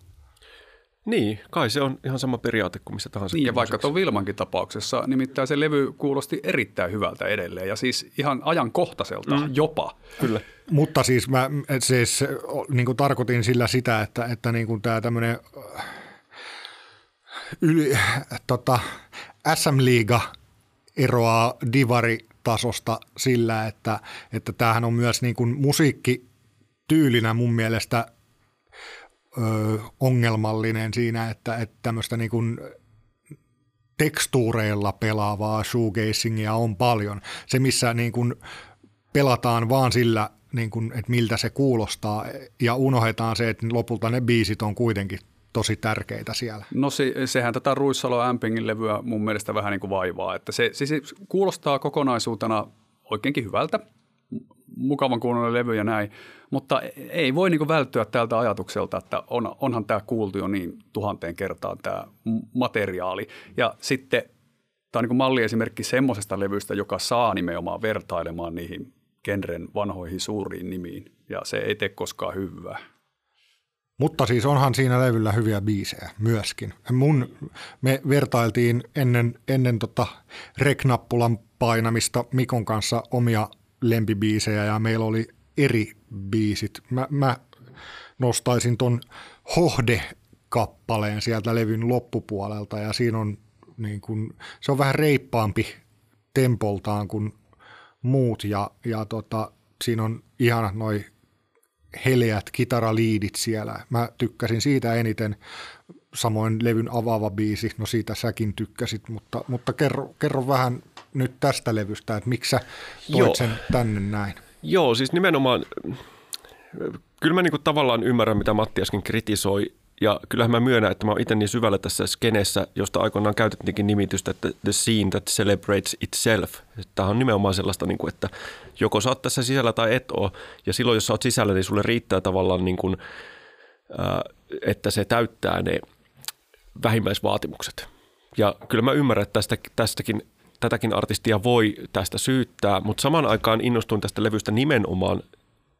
Niin, kai se on ihan sama periaate kuin missä tahansa. Niin, ja vaikka tuon Vilmankin tapauksessa, nimittäin se levy kuulosti erittäin hyvältä edelleen, ja siis ihan ajankohtaiselta mm. jopa. Kyllä. Mutta siis mä siis, niin kuin tarkoitin sillä sitä, että, että niin kuin tämä tämmöinen yli, tota, SM-liiga eroaa divari-tasosta sillä, että, että tämähän on myös niin kuin musiikkityylinä mun mielestä ongelmallinen siinä, että, että tämmöistä niin kuin tekstuureilla pelaavaa shoegazingia on paljon. Se, missä niin kuin pelataan vaan sillä, niin kuin, että miltä se kuulostaa ja unohdetaan se, että lopulta ne biisit on kuitenkin tosi tärkeitä siellä. No se, sehän tätä Ruissalo Ampingin levyä mun mielestä vähän niin kuin vaivaa, että se, se, se kuulostaa kokonaisuutena oikeinkin hyvältä, mukavan kuunnella levy ja näin, mutta ei voi niin välttyä tältä ajatukselta, että on, onhan tämä kuultu jo niin tuhanteen kertaan tämä materiaali. Ja sitten tämä on niin malliesimerkki semmoisesta levystä, joka saa nimenomaan vertailemaan niihin genren vanhoihin suuriin nimiin, ja se ei tee koskaan hyvää. Mutta siis onhan siinä levyllä hyviä biisejä myöskin. Mun, me vertailtiin ennen, ennen tota reknappulan painamista Mikon kanssa omia lempibiisejä ja meillä oli eri biisit. Mä, mä nostaisin ton Hohde-kappaleen sieltä levyn loppupuolelta ja siinä on niin kun, se on vähän reippaampi tempoltaan kuin muut ja, ja tota, siinä on ihana noi heleät kitaraliidit siellä. Mä tykkäsin siitä eniten. Samoin levyn avaava biisi, no siitä säkin tykkäsit, mutta, mutta kerro, kerro vähän nyt tästä levystä, että miksi sä toit Joo. sen tänne näin? Joo, siis nimenomaan, kyllä mä niinku tavallaan ymmärrän, mitä Matti äsken kritisoi, ja kyllähän mä myönnän, että mä oon itse niin syvällä tässä skeneessä, josta aikoinaan käytettiinkin nimitystä, että the scene that celebrates itself. Tämä on nimenomaan sellaista, niin kuin, että joko sä oot tässä sisällä tai et oo. Ja silloin, jos sä oot sisällä, niin sulle riittää tavallaan, niin kuin, että se täyttää ne vähimmäisvaatimukset. Ja kyllä mä ymmärrän, että tästä, tästäkin, tätäkin artistia voi tästä syyttää, mutta samaan aikaan innostuin tästä levystä nimenomaan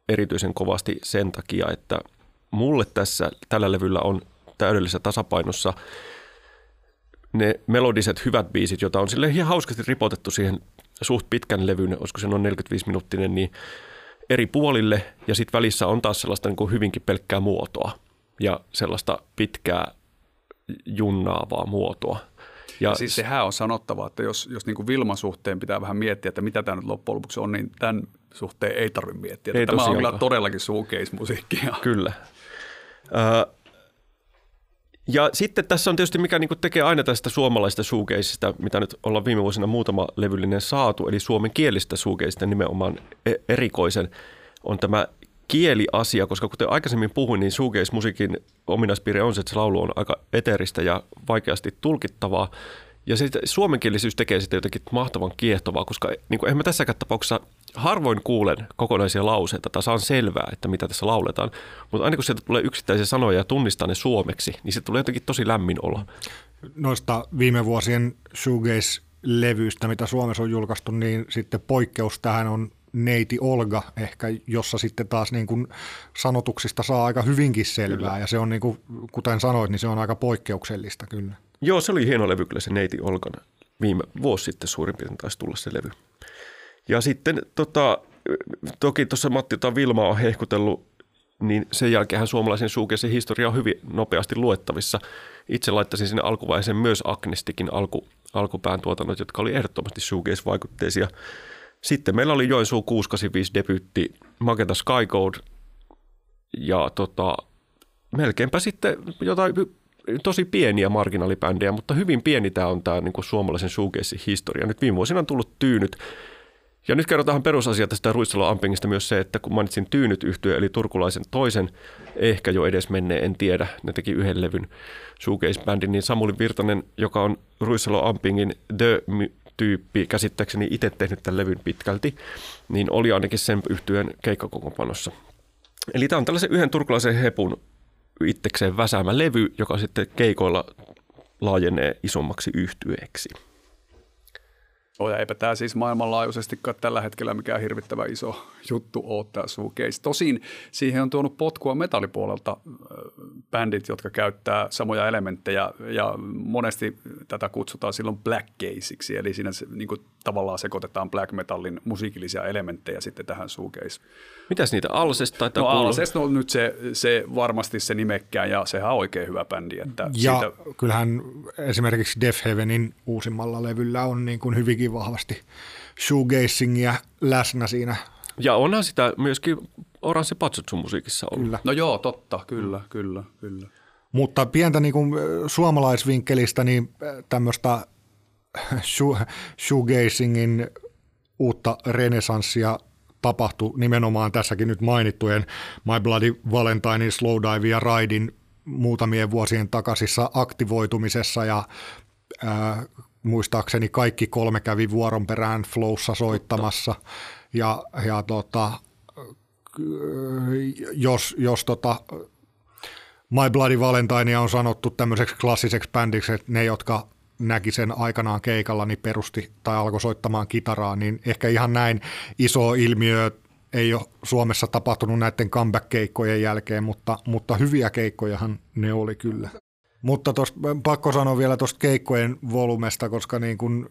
erityisen kovasti sen takia, että mulle tässä tällä levyllä on täydellisessä tasapainossa ne melodiset hyvät biisit, joita on sille ihan hauskasti ripotettu siihen suht pitkän levyn, olisiko se noin 45 minuuttinen, niin eri puolille ja sitten välissä on taas sellaista niin kuin hyvinkin pelkkää muotoa ja sellaista pitkää junnaavaa muotoa. Ja, ja siis sehän on sanottava, että jos, jos niin kuin Vilman suhteen pitää vähän miettiä, että mitä tämä nyt loppujen lopuksi on, niin tämän suhteen ei tarvitse miettiä. Ei tämä on kyllä todellakin suukeismusiikkia. Kyllä. Ö, ja sitten tässä on tietysti mikä niin tekee aina tästä suomalaisesta suukeisista, mitä nyt ollaan viime vuosina muutama levyllinen saatu, eli suomen kielistä suukeista nimenomaan e- erikoisen, on tämä kieliasia, koska kuten aikaisemmin puhuin, niin suukeismusiikin ominaispiirre on se, että se laulu on aika eteeristä ja vaikeasti tulkittavaa. Ja se suomenkielisyys tekee sitä jotenkin mahtavan kiehtovaa, koska niin kuin, eihän mä tässäkään tapauksessa harvoin kuulen kokonaisia lauseita tai saan selvää, että mitä tässä lauletaan. Mutta aina kun sieltä tulee yksittäisiä sanoja ja tunnistaa ne suomeksi, niin se tulee jotenkin tosi lämmin olla. Noista viime vuosien shoegaze-levyistä, mitä Suomessa on julkaistu, niin sitten poikkeus tähän on neiti Olga ehkä, jossa sitten taas niin kuin sanotuksista saa aika hyvinkin selvää. Kyllä. Ja se on niin kuin, kuten sanoit, niin se on aika poikkeuksellista kyllä. Joo, se oli hieno levy kyllä se neiti Olgan. Viime vuosi sitten suurin piirtein taisi tulla se levy. Ja sitten tota, toki tuossa Matti jota Vilma on hehkutellut, niin sen jälkeen suomalaisen suukeisen historia on hyvin nopeasti luettavissa. Itse laittaisin sinne alkuvaiheeseen myös Agnistikin alku, alkupään tuotannot, jotka oli ehdottomasti suukeisvaikutteisia. Sitten meillä oli Joensuu 685 debyytti Magenta Sky Code ja tota, melkeinpä sitten jotain tosi pieniä marginaalibändejä, mutta hyvin pieni tämä on tämä niin suomalaisen suukeissin historia. Nyt viime vuosina on tullut tyynyt ja nyt kerrotaan perusasia tästä Ruissalo Ampingista myös se, että kun mainitsin Tyynyt yhtyö, eli turkulaisen toisen, ehkä jo edes menneen, en tiedä, ne teki yhden levyn suukeisbändin, niin Samuli Virtanen, joka on Ruissalo Ampingin The-tyyppi, käsittääkseni itse tehnyt tämän levyn pitkälti, niin oli ainakin sen yhtyön keikkakokoonpanossa. Eli tämä on tällaisen yhden turkulaisen hepun itsekseen väsäämä levy, joka sitten keikoilla laajenee isommaksi yhtyeeksi. Oh, ja eipä tämä siis maailmanlaajuisestikaan tällä hetkellä mikään hirvittävä iso juttu ole tämä suukeis. Tosin siihen on tuonut potkua metallipuolelta bändit, jotka käyttää samoja elementtejä ja monesti tätä kutsutaan silloin black caseiksi, eli siinä se, niin kuin, tavallaan sekoitetaan black metallin musiikillisia elementtejä sitten tähän suukeis. Mitäs niitä Alsesta taitaa No Alsesta on nyt se, se varmasti se nimekkään ja sehän on oikein hyvä bändi. Että ja siitä... kyllähän esimerkiksi Death Heavenin uusimmalla levyllä on niin kuin hyvinkin vahvasti shoegazingia läsnä siinä. Ja onhan sitä myöskin Oranssi Patsutsu musiikissa ollut. Kyllä. No joo, totta, kyllä, kyllä, kyllä. Mutta pientä niin kuin suomalaisvinkkelistä niin tämmöistä shoegazingin uutta renesanssia tapahtui nimenomaan tässäkin nyt mainittujen My Bloody Valentine, Slowdive ja Raidin muutamien vuosien takaisissa aktivoitumisessa ja ää, muistaakseni kaikki kolme kävi vuoron perään Flowssa soittamassa. Ja, ja tota, jos, jos tota, My Bloody Valentine on sanottu tämmöiseksi klassiseksi bändiksi, että ne, jotka näki sen aikanaan keikalla, niin perusti tai alkoi soittamaan kitaraa, niin ehkä ihan näin iso ilmiö ei ole Suomessa tapahtunut näiden comeback-keikkojen jälkeen, mutta, mutta hyviä keikkojahan ne oli kyllä. Mutta tos, pakko sanoa vielä tuosta keikkojen volumesta, koska niin kun,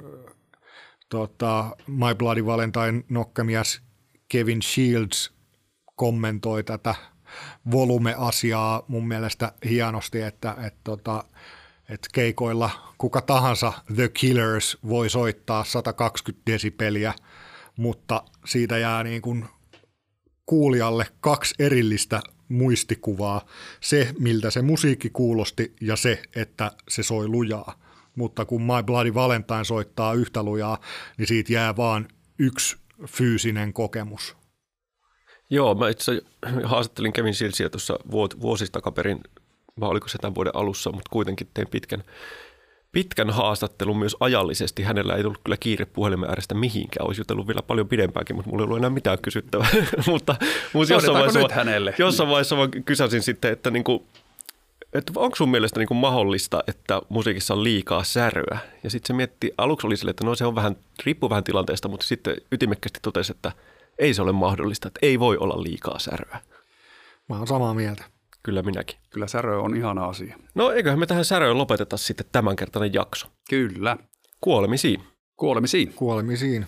tota, My Bloody Valentine nokkamies Kevin Shields kommentoi tätä volume-asiaa mun mielestä hienosti, että, että tota, että keikoilla kuka tahansa The Killers voi soittaa 120 desibeliä, mutta siitä jää niin kuin kuulijalle kaksi erillistä muistikuvaa. Se, miltä se musiikki kuulosti ja se, että se soi lujaa. Mutta kun My Bloody Valentine soittaa yhtä lujaa, niin siitä jää vaan yksi fyysinen kokemus. Joo, mä itse haastattelin Kevin Silsiä tuossa vuosista takaperin vai oliko se tämän vuoden alussa, mutta kuitenkin tein pitkän, pitkän haastattelun myös ajallisesti. Hänellä ei tullut kyllä kiire puhelimen äärestä mihinkään. Olisi jutellut vielä paljon pidempäänkin, mutta mulla ei ollut enää mitään kysyttävää. mutta mutta jossain vaiheessa, nyt hänelle? jossain vaiheessa vaan kysäsin sitten, että niin kuin, että onko sun mielestä niin kuin mahdollista, että musiikissa on liikaa säröä? Ja sitten se mietti, aluksi oli sille, että no se on vähän, riippuu vähän tilanteesta, mutta sitten ytimekkästi totesi, että ei se ole mahdollista, että ei voi olla liikaa säröä. Mä oon samaa mieltä. Kyllä minäkin. Kyllä särö on ihana asia. No eiköhän me tähän säröön lopeteta sitten tämänkertainen jakso. Kyllä. Kuolemisiin. Kuolemisiin. Kuolemisiin.